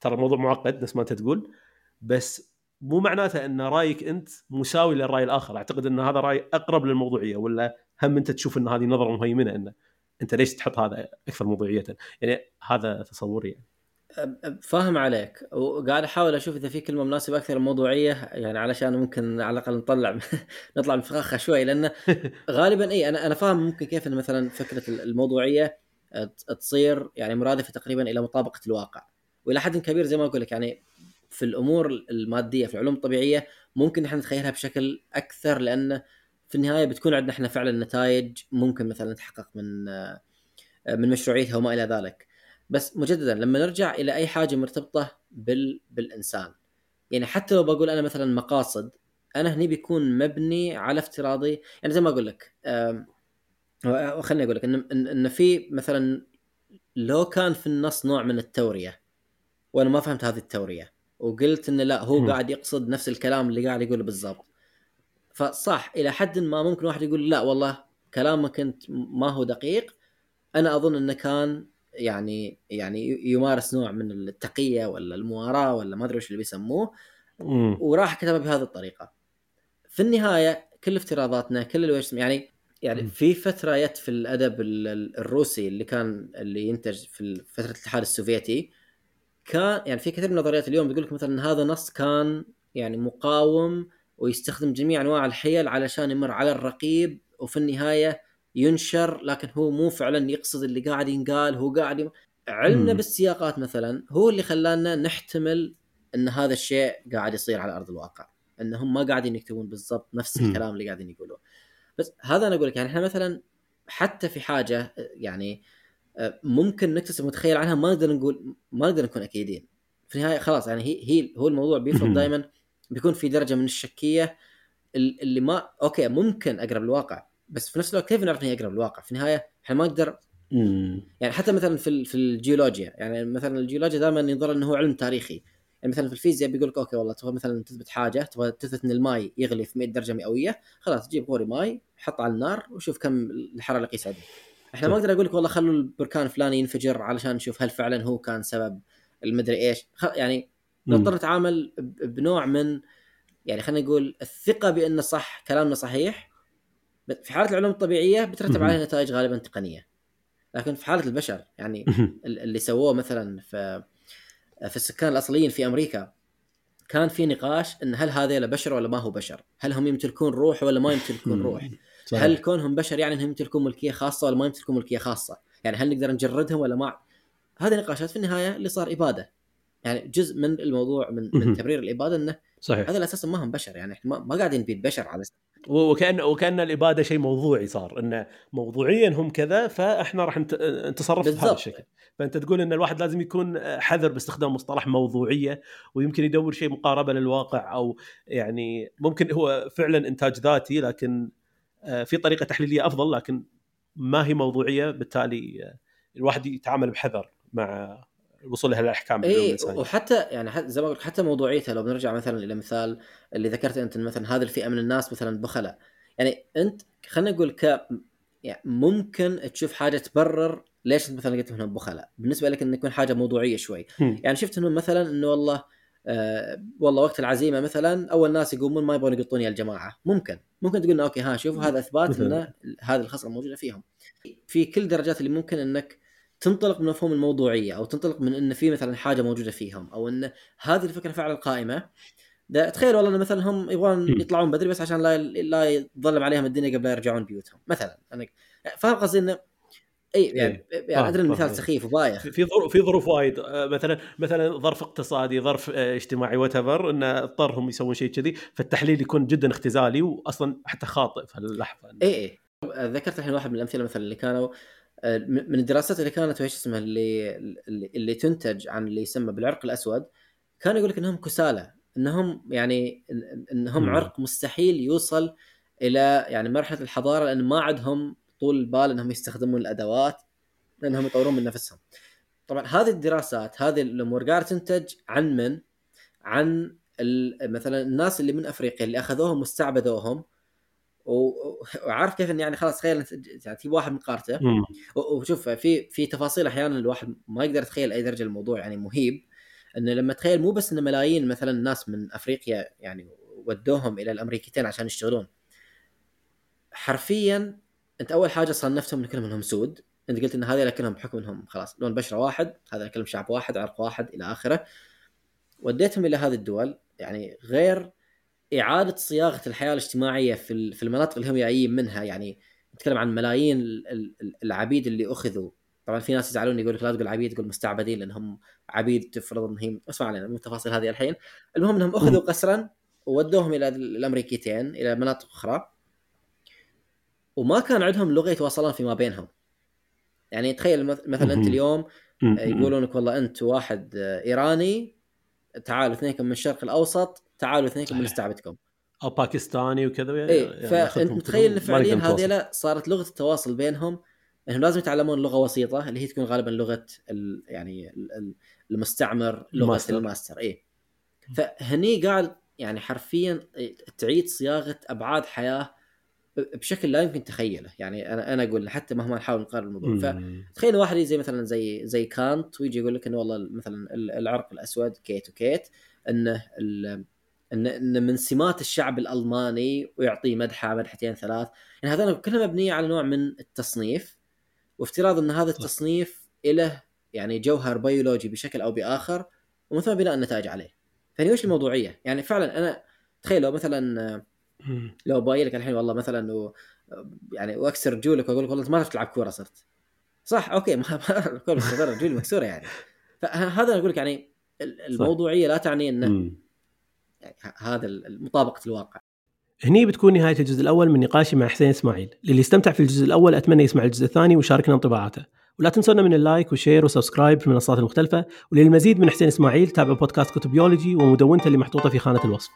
ترى الموضوع معقد نفس ما أنت تقول بس مو معناته إن رأيك أنت مساوي للرأي الآخر. أعتقد إن هذا رأي أقرب للموضوعية ولا هم أنت تشوف إن هذه نظرة مهيمنة انه أنت ليش تحط هذا أكثر موضوعية؟ يعني هذا تصوري يعني. فاهم عليك. وقاعد أحاول أشوف إذا في كلمة مناسبة أكثر موضوعية يعني علشان ممكن على الأقل نطلع نطلع من فخاخها شوي لأن غالبا إي أنا أنا فاهم ممكن كيف إن مثلا فكرة الموضوعية تصير يعني مرادفة تقريبا إلى مطابقة الواقع. وإلى حد كبير زي ما أقول لك يعني في الأمور المادية في العلوم الطبيعية ممكن إحنا نتخيلها بشكل أكثر لأن في النهاية بتكون عندنا إحنا فعلا نتائج ممكن مثلا تحقق من من مشروعيتها وما إلى ذلك. بس مجددا لما نرجع إلى أي حاجة مرتبطة بال بالإنسان. يعني حتى لو بقول أنا مثلا مقاصد أنا هني بيكون مبني على افتراضي. يعني زي ما أقول لك خليني أقول لك ان ان في مثلا لو كان في النص نوع من التورية وأنا ما فهمت هذه التورية وقلت إنه لا هو م. قاعد يقصد نفس الكلام اللي قاعد يقوله بالضبط. فصح إلى حد ما ممكن واحد يقول لا والله كلامك أنت ما هو دقيق. أنا أظن إنه كان يعني يعني يمارس نوع من التقية ولا المواراة ولا ما أدري وش اللي بيسموه. وراح كتبها بهذه الطريقة. في النهاية كل افتراضاتنا كل الوش يعني يعني في فترة جت في الأدب الروسي اللي كان اللي ينتج في فترة الاتحاد السوفيتي كان يعني في كثير من النظريات اليوم بيقول لك مثلا هذا نص كان يعني مقاوم ويستخدم جميع أنواع الحيل علشان يمر على الرقيب وفي النهاية ينشر لكن هو مو فعلا يقصد اللي قاعد ينقال هو قاعد يم... علمنا بالسياقات مثلا هو اللي خلانا نحتمل إن هذا الشيء قاعد يصير على أرض الواقع إنهم ما قاعدين يكتبون بالضبط نفس الكلام اللي قاعدين يقولوه بس هذا أنا أقول لك يعني إحنا مثلا حتى في حاجة يعني آه، ممكن نكتسب متخيل عنها ما نقدر نقول ما نقدر نكون أكيدين. في النهاية خلاص يعني هي هي هو الموضوع بيفرض دائما بيكون في درجة من الشكية اللي ما أوكي ممكن أقرب للواقع بس في نفس الوقت كيف نعرف انه اقرب للواقع؟ في النهاية إحنا ما نقدر يعني حتى مثلا في في الجيولوجيا يعني مثلا الجيولوجيا دائما ينظر إنه هو علم تاريخي. يعني مثلا في الفيزياء بيقول لك okay والله تبغى مثلا تثبت حاجة تبغى تثبت إن الماء يغلي في 100 درجة مئوية خلاص جيب غوري ماي حط على النار وشوف كم الحرارة اللي عليه إحنا ما أقدر أقول لك والله خلوا البركان الفلاني ينفجر علشان نشوف هل فعلا هو كان سبب المدري إيش. يعني نضطر نتعامل بنوع من يعني خلينا نقول الثقة بان صح كلامنا صحيح في حالة العلوم الطبيعية بترتب عليها نتائج غالبا تقنية لكن في حالة البشر يعني اللي سووه مثلا في في السكان الأصليين في أمريكا كان في نقاش إن هل هذا بشر ولا ما هو بشر؟ هل هم يمتلكون روح ولا ما يمتلكون روح؟ صحيح. هل كونهم بشر يعني إنهم يمتلكون ملكية خاصة ولا ما يمتلكون ملكية خاصة؟ يعني هل نقدر نجردهم ولا ما؟ هذه نقاشات في النهاية اللي صار إبادة. يعني جزء من الموضوع من, من تبرير الإبادة إنه صحيح هذا الأساس ما هم بشر يعني إحنا ما قاعدين نبيد بشر على وكان وكأن الإبادة شيء موضوعي صار انه موضوعيا هم كذا فإحنا راح نتصرف بهذا الشكل. فأنت تقول إن الواحد لازم يكون حذر باستخدام مصطلح موضوعية ويمكن يدور شيء مقاربة للواقع أو يعني ممكن هو فعلا إنتاج ذاتي لكن آه، في طريقة تحليلية أفضل لكن ما هي موضوعية بالتالي آه، الواحد يتعامل بحذر مع الوصول لها الاحكام اي وحتى يعني حتى زي ما قلت حتى موضوعيتها لو بنرجع مثلا إلى مثال اللي ذكرت أنت مثلا هذه الفئة من الناس مثلا بخلاء. يعني أنت خلينا نقول ك يعني ممكن تشوف حاجة تبرر ليش أنت مثلا قلت إنهم بخلاء. بالنسبة لك إنه يكون حاجة موضوعية شوي. م. يعني شفت انه مثلا إنه والله آه والله وقت العزيمة مثلا أول ناس يقومون ما يبغون يقطون يا الجماعة. ممكن. ممكن تقول أوكي ها شوفوا هذا إثبات ان هذه الخصلة موجودة فيهم. في كل درجات اللي ممكن إنك تنطلق من مفهوم الموضوعية أو تنطلق من إن في مثلا حاجة موجودة فيهم أو إن هذه الفكرة فعلا قائمة. تخيل والله إن مثلا هم يبغون يطلعون بدري بس عشان لا لا يظلم عليهم الدنيا قبل لا يرجعون بيوتهم. مثلا أنا فاهم قصدي إنه إي يعني, إيه. يعني أدري المثال سخيف وبايخ. في ظروف في ظروف وايد. آه، مثلا مثلا ظرف اقتصادي ظرف آه، اجتماعي whatever انه اضطرهم يسوون شيء كذي فالتحليل يكون جدا اختزالي واصلا حتى خاطئ في اللحظة. إي إي. ذكرت الحين واحد من الأمثلة مثلا اللي كانوا آه، من الدراسات اللي كانت وش اسمها اللي اللي تنتج عن اللي يسمى بالعرق الأسود كان يقول لك إنهم كسالى إنهم يعني إنهم عرق مستحيل يوصل إلى يعني مرحلة الحضارة لأن ما عندهم طول البال إنهم يستخدمون الأدوات لأنهم يطورون من نفسهم. طبعا هذه الدراسات هذه الأمور قاعدة تنتج عن من؟ عن مثلا الناس اللي من أفريقيا اللي أخذوهم واستعبدوهم وعارف كيف يعني خلاص تخيل يعني تجيب واحد من قارته وشوف في في تفاصيل أحيانا الواحد ما يقدر يتخيل أي درجة الموضوع يعني مهيب. إنه لما تخيل مو بس ان ملايين مثلا ناس من أفريقيا يعني ودوهم إلى الأمريكتين عشان يشتغلون. حرفيا أنت أول حاجة صنفتهم ان كلهم إنهم سود. أنت قلت ان هذول كلهم بحكم إنهم خلاص لون بشرة واحد هذا كلهم شعب واحد عرق واحد إلى آخره. وديتهم إلى هذه الدول يعني غير إعادة صياغة الحياة الاجتماعية في المناطق اللي هم جايين منها. يعني نتكلم عن ملايين العبيد اللي أخذوا. طبعا في ناس يزعلون يقول لك لا تقول عبيد تقول مستعبدين لأنهم عبيد تفرض انهم اسمع علينا من التفاصيل هذه الحين. المهم إنهم أخذوا قسرا وودوهم إلى الأمريكيتين إلى مناطق أخرى. وما كان عندهم لغة يتواصلون فيما بينهم. يعني تخيل مثلا أنت اليوم يقولون لك والله أنت واحد إيراني تعالوا اثنينكم من الشرق الأوسط تعالوا اثنينكم من نستعبدكم أو باكستاني وكذا يعني اي فانت متخيل فعليا هذه لا صارت لغة التواصل بينهم إنهم لازم يتعلمون لغة وسيطة اللي هي تكون غالبا لغة ال يعني المستعمر لغة ال master. ال master اي فهني قال يعني حرفيا تعيد صياغة أبعاد حياة بشكل لا يمكن تخيله. يعني أنا أنا أقول حتى مهما نحاول نقارن الموضوع. فتخيل واحد زي مثلا زي زي كانت ويجي يقول لك إنه والله مثلا العرق الأسود كيت وكيت إنه ان إن من سمات الشعب الألماني ويعطيه مدحه مدحتين ثلاث. يعني هذول كلها مبنيه على نوع من التصنيف وافتراض إن هذا التصنيف له يعني جوهر بيولوجي بشكل أو بآخر ومن ثم بناء النتائج عليه. فيعني وش الموضوعية؟ يعني فعلا أنا تخيل لو مثلا لو باين لك الحين والله مثلا و يعني وأكسر رجولك وأقول لك والله أنت ما تعرف تلعب كورة صرت. صح okay ما الكوره رجولي مكسورة يعني. فهذا أقول لك يعني الموضوعية لا تعني إنه يعني هذا مطابقة الواقع. هني بتكون نهاية الجزء الأول من نقاشي مع حسين إسماعيل. للي استمتع في الجزء الأول أتمنى يسمع الجزء الثاني ويشاركنا انطباعاته. ولا تنسونا من ال like و share و subscribe في المنصات المختلفة. وللمزيد من حسين إسماعيل تابعوا بودكاست كتب بيولوجي ومدونته اللي محطوطة في خانة الوصف.